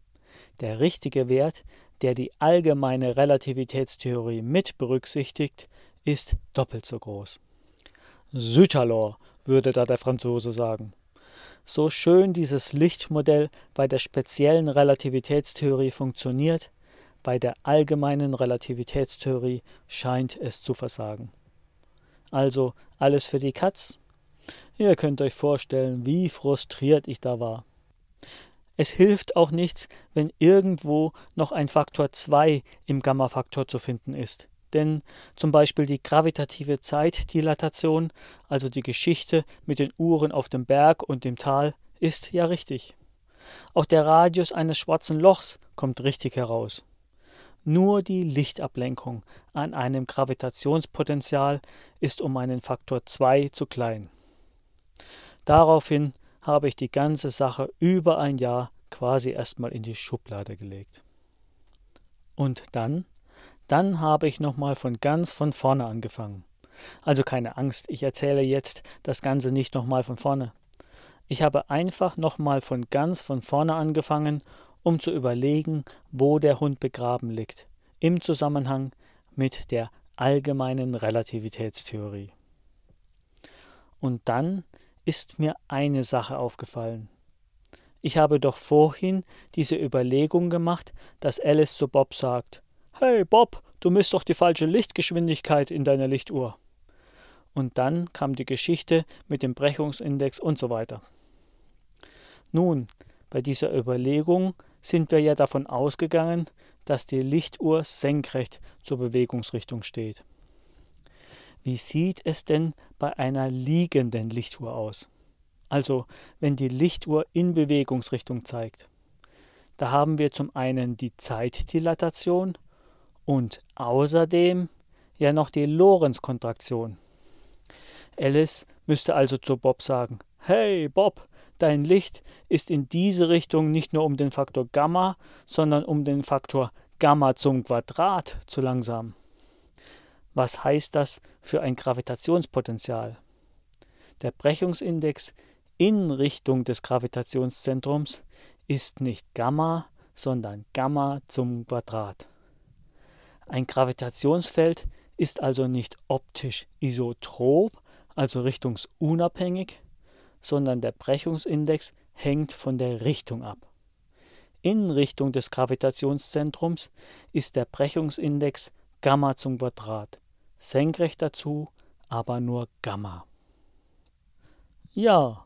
Der richtige Wert, der die allgemeine Relativitätstheorie mit berücksichtigt, ist doppelt so groß. Sütalor, würde da der Franzose sagen. So schön dieses Lichtmodell bei der speziellen Relativitätstheorie funktioniert, bei der allgemeinen Relativitätstheorie scheint es zu versagen. Also alles für die Katz? Ihr könnt euch vorstellen, wie frustriert ich da war. Es hilft auch nichts, wenn irgendwo noch ein Faktor 2 im Gamma-Faktor zu finden ist. Denn zum Beispiel die gravitative Zeitdilatation, also die Geschichte mit den Uhren auf dem Berg und dem Tal, ist ja richtig. Auch der Radius eines schwarzen Lochs kommt richtig heraus. Nur die Lichtablenkung an einem Gravitationspotenzial ist um einen Faktor 2 zu klein. Daraufhin habe ich die ganze Sache über ein Jahr quasi erstmal in die Schublade gelegt. Und dann? Dann habe ich nochmal von ganz von vorne angefangen. Also keine Angst, ich erzähle jetzt das Ganze nicht nochmal von vorne. Ich habe einfach nochmal von ganz von vorne angefangen um zu überlegen, wo der Hund begraben liegt, im Zusammenhang mit der allgemeinen Relativitätstheorie. Und dann ist mir eine Sache aufgefallen. Ich habe doch vorhin diese Überlegung gemacht, dass Alice zu Bob sagt: Hey Bob, du misst doch die falsche Lichtgeschwindigkeit in deiner Lichtuhr. Und dann kam die Geschichte mit dem Brechungsindex und so weiter. Nun, bei dieser Überlegung sind wir ja davon ausgegangen, dass die Lichtuhr senkrecht zur Bewegungsrichtung steht. Wie sieht es denn bei einer liegenden Lichtuhr aus? Also wenn die Lichtuhr in Bewegungsrichtung zeigt. Da haben wir zum einen die Zeitdilatation und außerdem ja noch die Lorentz-Kontraktion. Alice müsste also zu Bob sagen: Hey Bob, dein Licht ist in diese Richtung nicht nur um den Faktor Gamma, sondern um den Faktor Gamma zum Quadrat zu langsam. Was heißt das für ein Gravitationspotenzial? Der Brechungsindex in Richtung des Gravitationszentrums ist nicht Gamma, sondern Gamma zum Quadrat. Ein Gravitationsfeld ist also nicht optisch isotrop, also richtungsunabhängig, sondern der Brechungsindex hängt von der Richtung ab. In Richtung des Gravitationszentrums ist der Brechungsindex Gamma zum Quadrat, senkrecht dazu aber nur Gamma. Ja,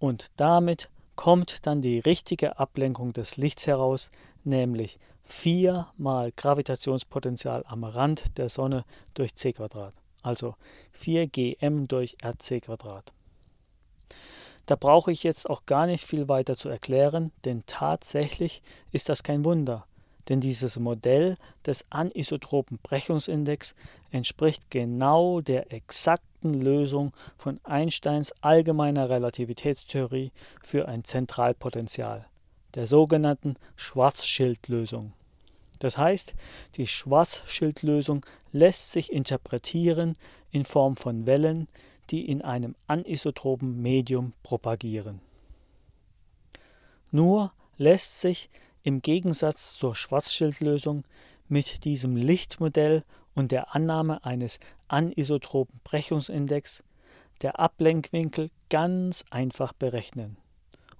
und damit kommt dann die richtige Ablenkung des Lichts heraus, nämlich 4 mal Gravitationspotenzial am Rand der Sonne durch c Quadrat, also 4 gm durch rc Quadrat. Da brauche ich jetzt auch gar nicht viel weiter zu erklären, denn tatsächlich ist das kein Wunder, denn dieses Modell des anisotropen Brechungsindex entspricht genau der exakten Lösung von Einsteins allgemeiner Relativitätstheorie für ein Zentralpotential, der sogenannten Schwarzschildlösung. Das heißt, die Schwarzschildlösung lässt sich interpretieren in Form von Wellen, die in einem anisotropen Medium propagieren. Nur lässt sich im Gegensatz zur Schwarzschildlösung mit diesem Lichtmodell und der Annahme eines anisotropen Brechungsindex der Ablenkwinkel ganz einfach berechnen.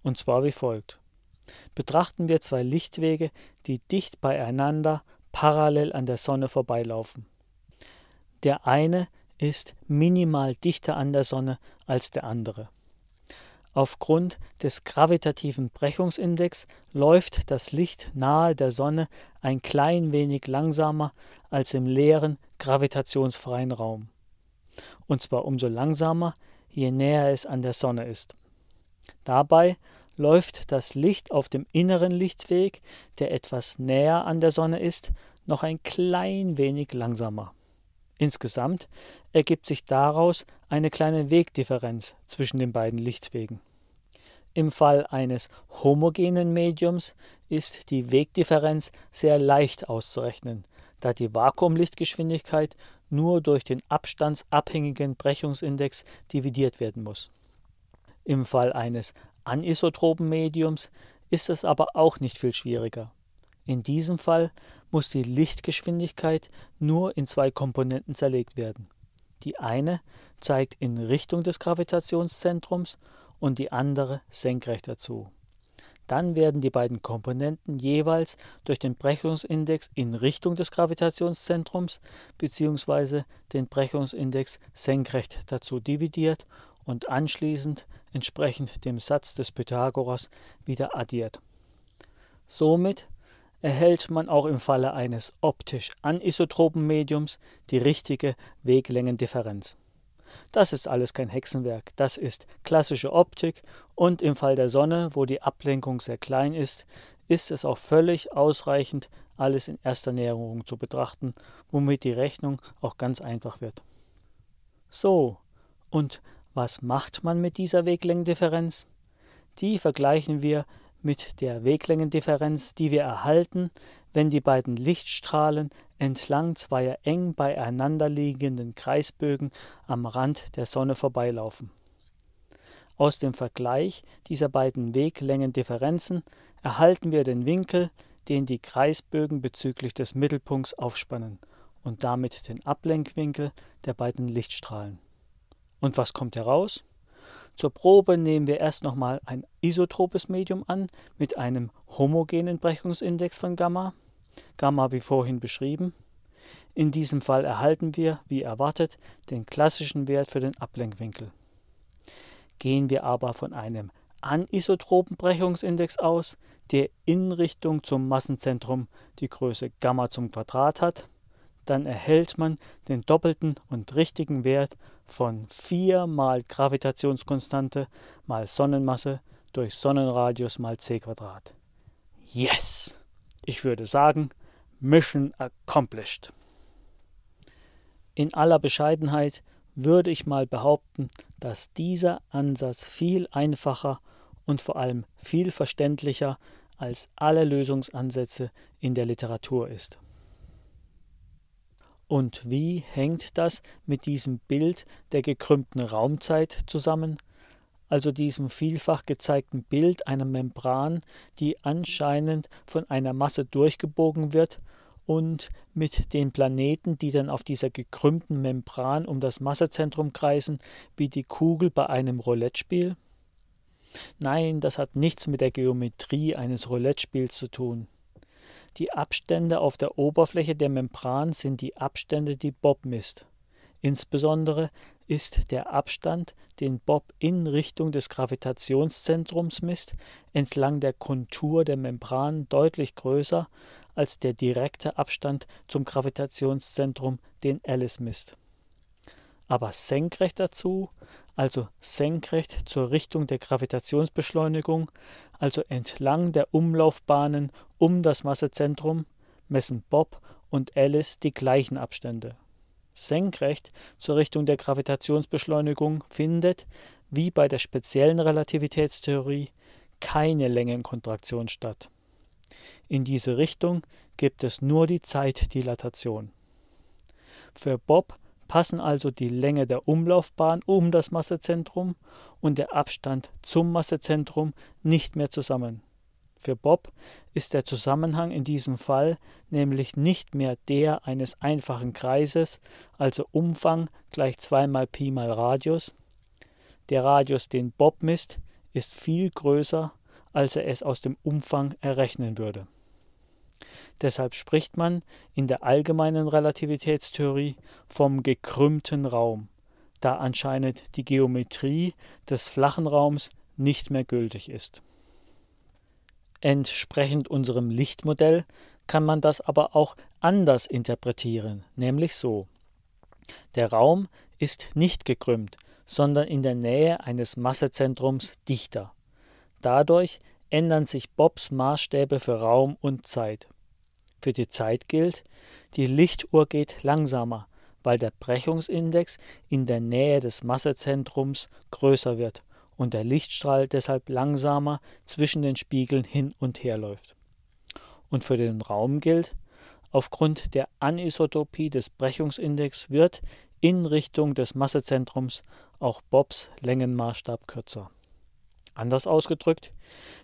Und zwar wie folgt. Betrachten wir zwei Lichtwege, die dicht beieinander parallel an der Sonne vorbeilaufen. Der eine ist minimal dichter an der Sonne als der andere. Aufgrund des gravitativen Brechungsindex läuft das Licht nahe der Sonne ein klein wenig langsamer als im leeren gravitationsfreien Raum. Und zwar umso langsamer, je näher es an der Sonne ist. Dabei läuft das Licht auf dem inneren Lichtweg, der etwas näher an der Sonne ist, noch ein klein wenig langsamer. Insgesamt ergibt sich daraus eine kleine Wegdifferenz zwischen den beiden Lichtwegen. Im Fall eines homogenen Mediums ist die Wegdifferenz sehr leicht auszurechnen, da die Vakuumlichtgeschwindigkeit nur durch den abstandsabhängigen Brechungsindex dividiert werden muss. Im Fall eines anisotropen Mediums ist es aber auch nicht viel schwieriger. In diesem Fall muss die Lichtgeschwindigkeit nur in zwei Komponenten zerlegt werden. Die eine zeigt in Richtung des Gravitationszentrums und die andere senkrecht dazu. Dann werden die beiden Komponenten jeweils durch den Brechungsindex in Richtung des Gravitationszentrums bzw. den Brechungsindex senkrecht dazu dividiert und anschließend entsprechend dem Satz des Pythagoras wieder addiert. Somit erhält man auch im Falle eines optisch anisotropen Mediums die richtige Weglängendifferenz. Das ist alles kein Hexenwerk, das ist klassische Optik und im Fall der Sonne, wo die Ablenkung sehr klein ist, ist es auch völlig ausreichend, alles in erster Näherung zu betrachten, womit die Rechnung auch ganz einfach wird. So, und was macht man mit dieser Weglängendifferenz? Die vergleichen wir mit der Weglängendifferenz, die wir erhalten, wenn die beiden Lichtstrahlen entlang zweier eng beieinander liegenden Kreisbögen am Rand der Sonne vorbeilaufen. Aus dem Vergleich dieser beiden Weglängendifferenzen erhalten wir den Winkel, den die Kreisbögen bezüglich des Mittelpunkts aufspannen und damit den Ablenkwinkel der beiden Lichtstrahlen. Und was kommt heraus? Zur Probe nehmen wir erst nochmal ein isotropes Medium an mit einem homogenen Brechungsindex von Gamma, Gamma wie vorhin beschrieben. In diesem Fall erhalten wir, wie erwartet, den klassischen Wert für den Ablenkwinkel. Gehen wir aber von einem anisotropen Brechungsindex aus, der in Richtung zum Massenzentrum die Größe Gamma zum Quadrat hat, dann erhält man den doppelten und richtigen Wert von 4 mal Gravitationskonstante mal Sonnenmasse durch Sonnenradius mal c Quadrat. Yes! Ich würde sagen, Mission accomplished. In aller Bescheidenheit würde ich mal behaupten, dass dieser Ansatz viel einfacher und vor allem viel verständlicher als alle Lösungsansätze in der Literatur ist. Und wie hängt das mit diesem Bild der gekrümmten Raumzeit zusammen, also diesem vielfach gezeigten Bild einer Membran, die anscheinend von einer Masse durchgebogen wird und mit den Planeten, die dann auf dieser gekrümmten Membran um das Massezentrum kreisen, wie die Kugel bei einem Roulette-Spiel? Nein, das hat nichts mit der Geometrie eines Roulette-Spiels zu tun. Die Abstände auf der Oberfläche der Membran sind die Abstände, die Bob misst. Insbesondere ist der Abstand, den Bob in Richtung des Gravitationszentrums misst, entlang der Kontur der Membran deutlich größer als der direkte Abstand zum Gravitationszentrum, den Alice misst. Aber senkrecht dazu also senkrecht zur Richtung der Gravitationsbeschleunigung, also entlang der Umlaufbahnen um das Massezentrum, messen Bob und Alice die gleichen Abstände. Senkrecht zur Richtung der Gravitationsbeschleunigung findet, wie bei der speziellen Relativitätstheorie, keine Längenkontraktion statt. In diese Richtung gibt es nur die Zeitdilatation. Für Bob passen also die Länge der Umlaufbahn um das Massezentrum und der Abstand zum Massezentrum nicht mehr zusammen. Für Bob ist der Zusammenhang in diesem Fall nämlich nicht mehr der eines einfachen Kreises, also Umfang gleich 2 mal Pi mal Radius. Der Radius, den Bob misst, ist viel größer, als er es aus dem Umfang errechnen würde. Deshalb spricht man in der allgemeinen Relativitätstheorie vom gekrümmten Raum, da anscheinend die Geometrie des flachen Raums nicht mehr gültig ist. Entsprechend unserem Lichtmodell kann man das aber auch anders interpretieren, nämlich so. Der Raum ist nicht gekrümmt, sondern in der Nähe eines Massezentrums dichter. Dadurch ändern sich Bobs Maßstäbe für Raum und Zeit. Für die Zeit gilt, die Lichtuhr geht langsamer, weil der Brechungsindex in der Nähe des Massezentrums größer wird und der Lichtstrahl deshalb langsamer zwischen den Spiegeln hin und her läuft. Und für den Raum gilt, aufgrund der Anisotropie des Brechungsindex wird in Richtung des Massezentrums auch Bobs Längenmaßstab kürzer. Anders ausgedrückt,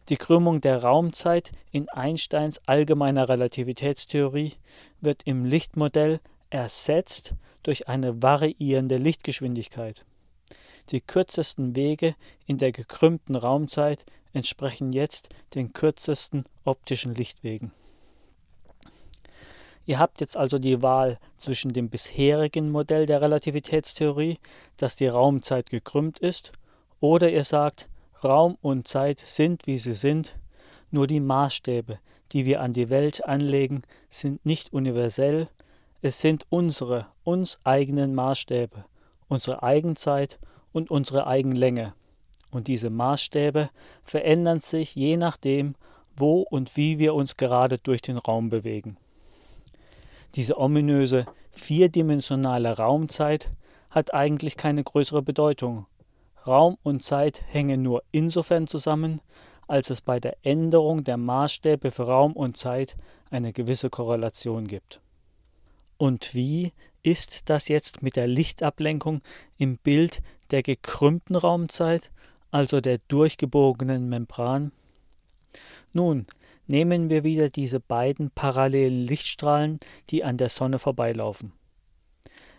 die Krümmung der Raumzeit in Einsteins allgemeiner Relativitätstheorie wird im Lichtmodell ersetzt durch eine variierende Lichtgeschwindigkeit. Die kürzesten Wege in der gekrümmten Raumzeit entsprechen jetzt den kürzesten optischen Lichtwegen. Ihr habt jetzt also die Wahl zwischen dem bisherigen Modell der Relativitätstheorie, dass die Raumzeit gekrümmt ist, oder ihr sagt, Raum und Zeit sind, wie sie sind, nur die Maßstäbe, die wir an die Welt anlegen, sind nicht universell, es sind unsere, uns eigenen Maßstäbe, unsere Eigenzeit und unsere Eigenlänge. Und diese Maßstäbe verändern sich je nachdem, wo und wie wir uns gerade durch den Raum bewegen. Diese ominöse vierdimensionale Raumzeit hat eigentlich keine größere Bedeutung, Raum und Zeit hängen nur insofern zusammen, als es bei der Änderung der Maßstäbe für Raum und Zeit eine gewisse Korrelation gibt. Und wie ist das jetzt mit der Lichtablenkung im Bild der gekrümmten Raumzeit, also der durchgebogenen Membran? Nun, nehmen wir wieder diese beiden parallelen Lichtstrahlen, die an der Sonne vorbeilaufen.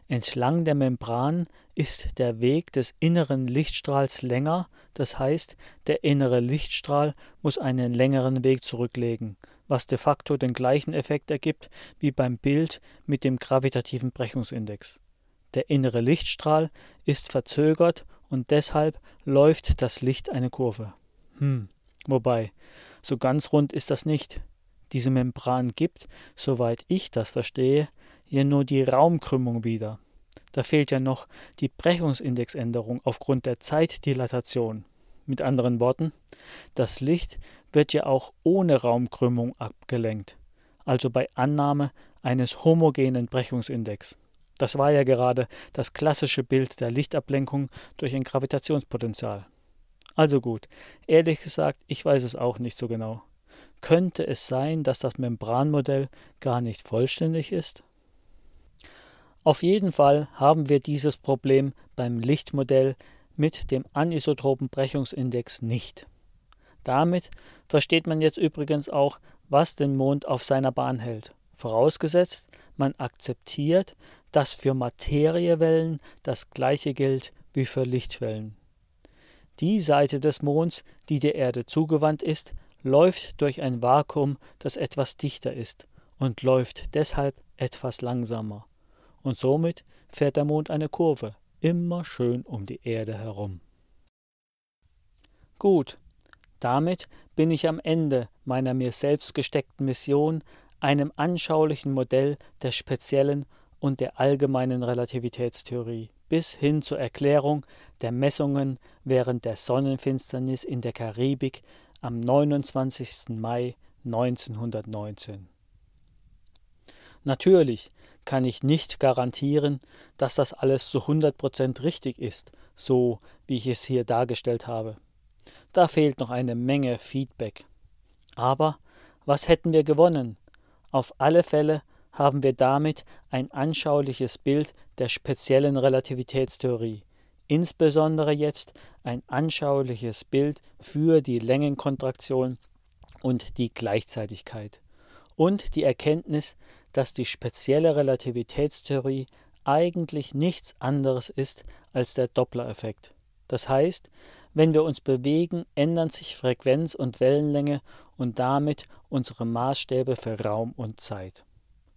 Entlang der Membran ist der Weg des inneren Lichtstrahls länger, das heißt, der innere Lichtstrahl muss einen längeren Weg zurücklegen, was de facto den gleichen Effekt ergibt wie beim Bild mit dem gravitativen Brechungsindex. Der innere Lichtstrahl ist verzögert und deshalb läuft das Licht eine Kurve. Hm, wobei, so ganz rund ist das nicht. Diese Membran gibt, soweit ich das verstehe, ja nur die Raumkrümmung wieder. Da fehlt ja noch die Brechungsindexänderung aufgrund der Zeitdilatation. Mit anderen Worten, das Licht wird ja auch ohne Raumkrümmung abgelenkt, also bei Annahme eines homogenen Brechungsindex. Das war ja gerade das klassische Bild der Lichtablenkung durch ein Gravitationspotenzial. Also gut, ehrlich gesagt, ich weiß es auch nicht so genau. Könnte es sein, dass das Membranmodell gar nicht vollständig ist? Auf jeden Fall haben wir dieses Problem beim Lichtmodell mit dem anisotropen Brechungsindex nicht. Damit versteht man jetzt übrigens auch, was den Mond auf seiner Bahn hält, vorausgesetzt, man akzeptiert, dass für Materiewellen das gleiche gilt wie für Lichtwellen. Die Seite des Monds, die der Erde zugewandt ist, läuft durch ein Vakuum, das etwas dichter ist und läuft deshalb etwas langsamer und somit fährt der Mond eine Kurve, immer schön um die Erde herum. Gut, damit bin ich am Ende meiner mir selbst gesteckten Mission, einem anschaulichen Modell der speziellen und der allgemeinen Relativitätstheorie bis hin zur Erklärung der Messungen während der Sonnenfinsternis in der Karibik am 29. Mai 1919. Natürlich kann ich nicht garantieren, dass das alles zu 100% richtig ist, so wie ich es hier dargestellt habe. Da fehlt noch eine Menge Feedback. Aber was hätten wir gewonnen? Auf alle Fälle haben wir damit ein anschauliches Bild der speziellen Relativitätstheorie, insbesondere jetzt ein anschauliches Bild für die Längenkontraktion und die Gleichzeitigkeit und die Erkenntnis, dass die spezielle Relativitätstheorie eigentlich nichts anderes ist als der Doppler-Effekt. Das heißt, wenn wir uns bewegen, ändern sich Frequenz und Wellenlänge und damit unsere Maßstäbe für Raum und Zeit.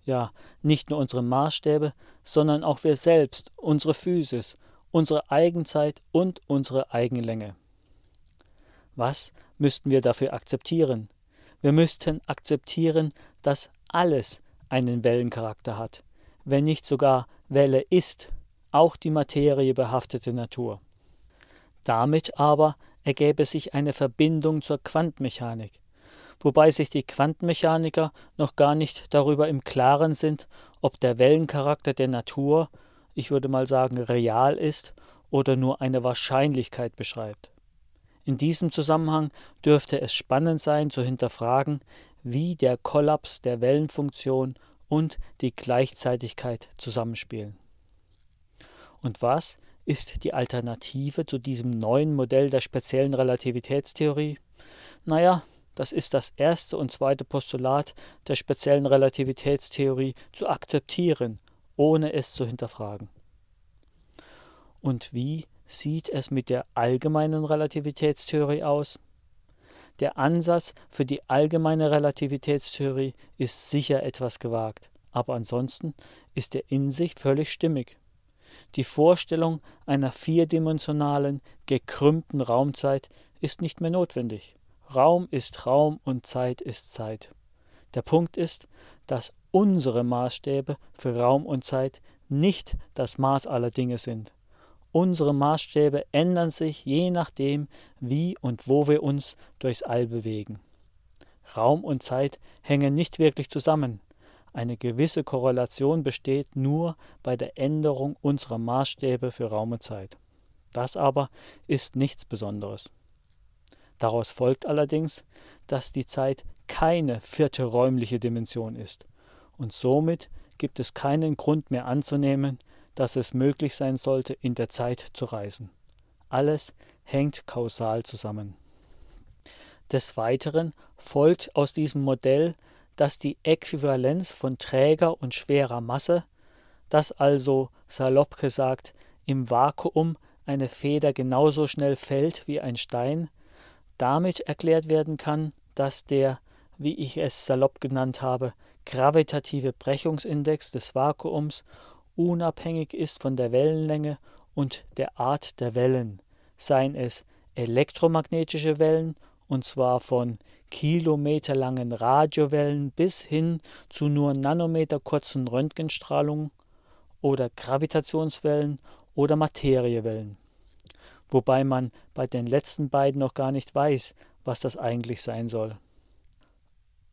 Ja, nicht nur unsere Maßstäbe, sondern auch wir selbst, unsere Physis, unsere Eigenzeit und unsere Eigenlänge. Was müssten wir dafür akzeptieren? Wir müssten akzeptieren, dass alles einen Wellencharakter hat, wenn nicht sogar Welle ist, auch die materiebehaftete Natur. Damit aber ergäbe sich eine Verbindung zur Quantenmechanik, wobei sich die Quantenmechaniker noch gar nicht darüber im Klaren sind, ob der Wellencharakter der Natur, ich würde mal sagen, real ist oder nur eine Wahrscheinlichkeit beschreibt. In diesem Zusammenhang dürfte es spannend sein zu hinterfragen, wie der Kollaps der Wellenfunktion und die Gleichzeitigkeit zusammenspielen. Und was ist die Alternative zu diesem neuen Modell der speziellen Relativitätstheorie? Naja, das ist das erste und zweite Postulat der speziellen Relativitätstheorie zu akzeptieren, ohne es zu hinterfragen. Und wie sieht es mit der allgemeinen Relativitätstheorie aus? Der Ansatz für die allgemeine Relativitätstheorie ist sicher etwas gewagt, aber ansonsten ist er in sich völlig stimmig. Die Vorstellung einer vierdimensionalen, gekrümmten Raumzeit ist nicht mehr notwendig. Raum ist Raum und Zeit ist Zeit. Der Punkt ist, dass unsere Maßstäbe für Raum und Zeit nicht das Maß aller Dinge sind. Unsere Maßstäbe ändern sich je nachdem, wie und wo wir uns durchs All bewegen. Raum und Zeit hängen nicht wirklich zusammen. Eine gewisse Korrelation besteht nur bei der Änderung unserer Maßstäbe für Raum und Zeit. Das aber ist nichts Besonderes. Daraus folgt allerdings, dass die Zeit keine vierte räumliche Dimension ist, und somit gibt es keinen Grund mehr anzunehmen, dass es möglich sein sollte, in der Zeit zu reisen. Alles hängt kausal zusammen. Des Weiteren folgt aus diesem Modell, dass die Äquivalenz von träger und schwerer Masse, dass also, salopp gesagt, im Vakuum eine Feder genauso schnell fällt wie ein Stein, damit erklärt werden kann, dass der, wie ich es salopp genannt habe, gravitative Brechungsindex des Vakuums unabhängig ist von der Wellenlänge und der Art der Wellen, seien es elektromagnetische Wellen, und zwar von kilometerlangen Radiowellen bis hin zu nur nanometerkurzen Röntgenstrahlungen oder Gravitationswellen oder Materiewellen. Wobei man bei den letzten beiden noch gar nicht weiß, was das eigentlich sein soll.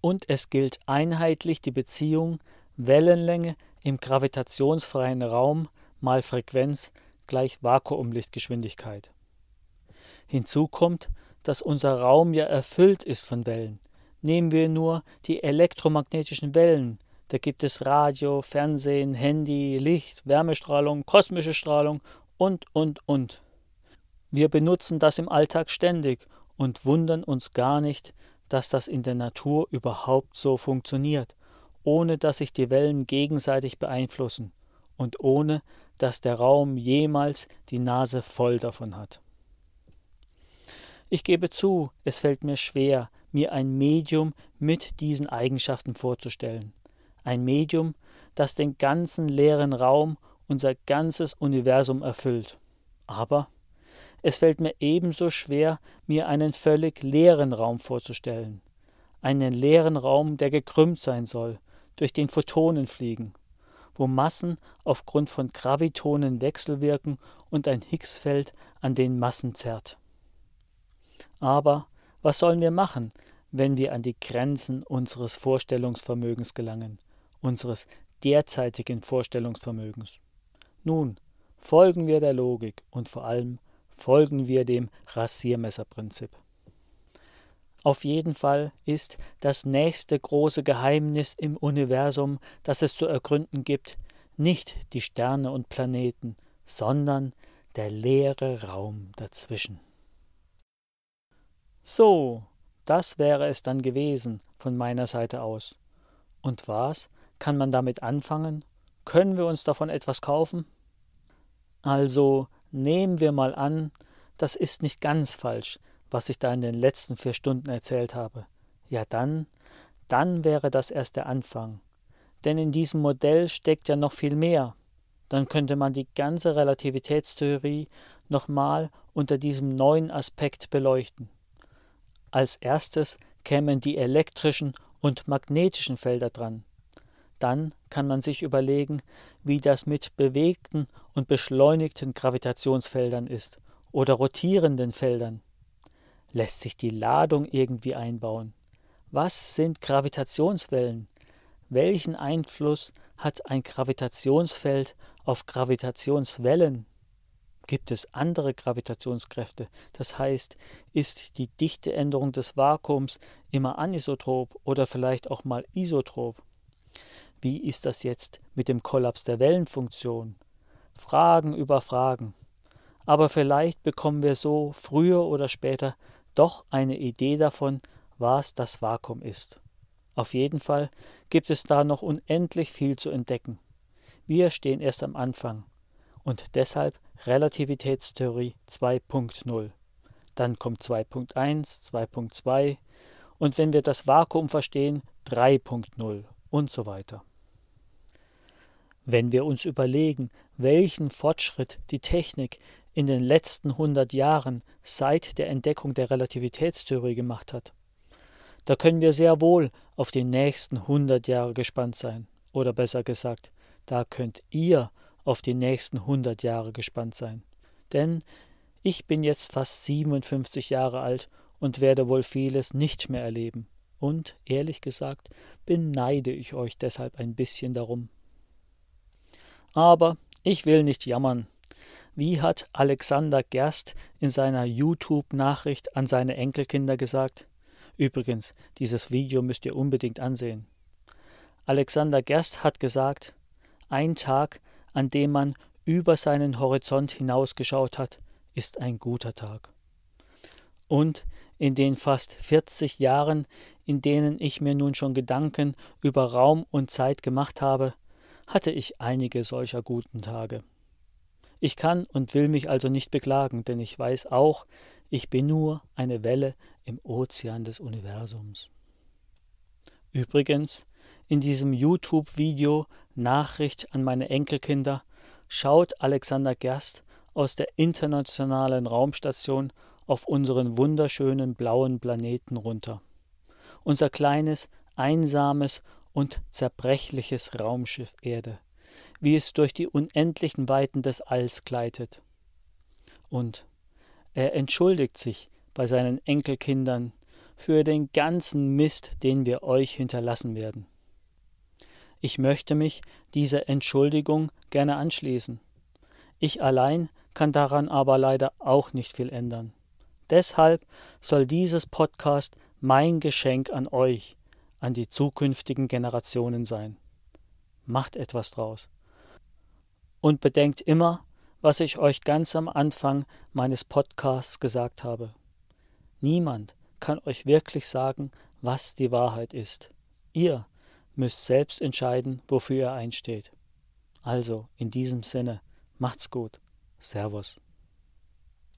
Und es gilt einheitlich die Beziehung Wellenlänge im gravitationsfreien Raum mal Frequenz gleich Vakuumlichtgeschwindigkeit. Hinzu kommt, dass unser Raum ja erfüllt ist von Wellen. Nehmen wir nur die elektromagnetischen Wellen. Da gibt es Radio, Fernsehen, Handy, Licht, Wärmestrahlung, kosmische Strahlung und, und, und. Wir benutzen das im Alltag ständig und wundern uns gar nicht, dass das in der Natur überhaupt so funktioniert, ohne dass sich die Wellen gegenseitig beeinflussen und ohne dass der Raum jemals die Nase voll davon hat. Ich gebe zu, es fällt mir schwer, mir ein Medium mit diesen Eigenschaften vorzustellen. Ein Medium, das den ganzen leeren Raum, unser ganzes Universum erfüllt. Aber es fällt mir ebenso schwer, mir einen völlig leeren Raum vorzustellen. Einen leeren Raum, der gekrümmt sein soll, durch den Photonen fliegen, wo Massen aufgrund von Gravitonen wechselwirken und ein Higgsfeld an den Massen zerrt. Aber was sollen wir machen, wenn wir an die Grenzen unseres Vorstellungsvermögens gelangen, unseres derzeitigen Vorstellungsvermögens? Nun, folgen wir der Logik und vor allem folgen wir dem Rasiermesserprinzip. Auf jeden Fall ist das nächste große Geheimnis im Universum, das es zu ergründen gibt, nicht die Sterne und Planeten, sondern der leere Raum dazwischen. So, das wäre es dann gewesen von meiner Seite aus. Und was kann man damit anfangen? Können wir uns davon etwas kaufen? Also nehmen wir mal an, das ist nicht ganz falsch, was ich da in den letzten vier Stunden erzählt habe. Ja dann, dann wäre das erst der Anfang. Denn in diesem Modell steckt ja noch viel mehr. Dann könnte man die ganze Relativitätstheorie nochmal unter diesem neuen Aspekt beleuchten. Als erstes kämen die elektrischen und magnetischen Felder dran. Dann kann man sich überlegen, wie das mit bewegten und beschleunigten Gravitationsfeldern ist oder rotierenden Feldern. Lässt sich die Ladung irgendwie einbauen? Was sind Gravitationswellen? Welchen Einfluss hat ein Gravitationsfeld auf Gravitationswellen? Gibt es andere Gravitationskräfte? Das heißt, ist die Dichteänderung des Vakuums immer anisotrop oder vielleicht auch mal isotrop? Wie ist das jetzt mit dem Kollaps der Wellenfunktion? Fragen über Fragen. Aber vielleicht bekommen wir so früher oder später doch eine Idee davon, was das Vakuum ist. Auf jeden Fall gibt es da noch unendlich viel zu entdecken. Wir stehen erst am Anfang und deshalb Relativitätstheorie 2.0. Dann kommt 2.1, 2.2 und wenn wir das Vakuum verstehen, 3.0 und so weiter. Wenn wir uns überlegen, welchen Fortschritt die Technik in den letzten 100 Jahren seit der Entdeckung der Relativitätstheorie gemacht hat, da können wir sehr wohl auf die nächsten 100 Jahre gespannt sein. Oder besser gesagt, da könnt ihr auf die nächsten 100 Jahre gespannt sein. Denn ich bin jetzt fast 57 Jahre alt und werde wohl vieles nicht mehr erleben. Und, ehrlich gesagt, beneide ich euch deshalb ein bisschen darum. Aber ich will nicht jammern. Wie hat Alexander Gerst in seiner YouTube-Nachricht an seine Enkelkinder gesagt? Übrigens, dieses Video müsst ihr unbedingt ansehen. Alexander Gerst hat gesagt, ein Tag an dem man über seinen Horizont hinausgeschaut hat, ist ein guter Tag. Und in den fast 40 Jahren, in denen ich mir nun schon Gedanken über Raum und Zeit gemacht habe, hatte ich einige solcher guten Tage. Ich kann und will mich also nicht beklagen, denn ich weiß auch, ich bin nur eine Welle im Ozean des Universums. Übrigens, in diesem YouTube-Video Nachricht an meine Enkelkinder schaut Alexander Gerst aus der internationalen Raumstation auf unseren wunderschönen blauen Planeten runter. Unser kleines, einsames und zerbrechliches Raumschiff Erde, wie es durch die unendlichen Weiten des Alls gleitet. Und er entschuldigt sich bei seinen Enkelkindern für den ganzen Mist, den wir euch hinterlassen werden. Ich möchte mich dieser Entschuldigung gerne anschließen. Ich allein kann daran aber leider auch nicht viel ändern. Deshalb soll dieses Podcast mein Geschenk an euch, an die zukünftigen Generationen sein. Macht etwas draus. Und bedenkt immer, was ich euch ganz am Anfang meines Podcasts gesagt habe. Niemand kann euch wirklich sagen, was die Wahrheit ist. Ihr müsst selbst entscheiden, wofür ihr einsteht. Also, in diesem Sinne, macht's gut. Servus.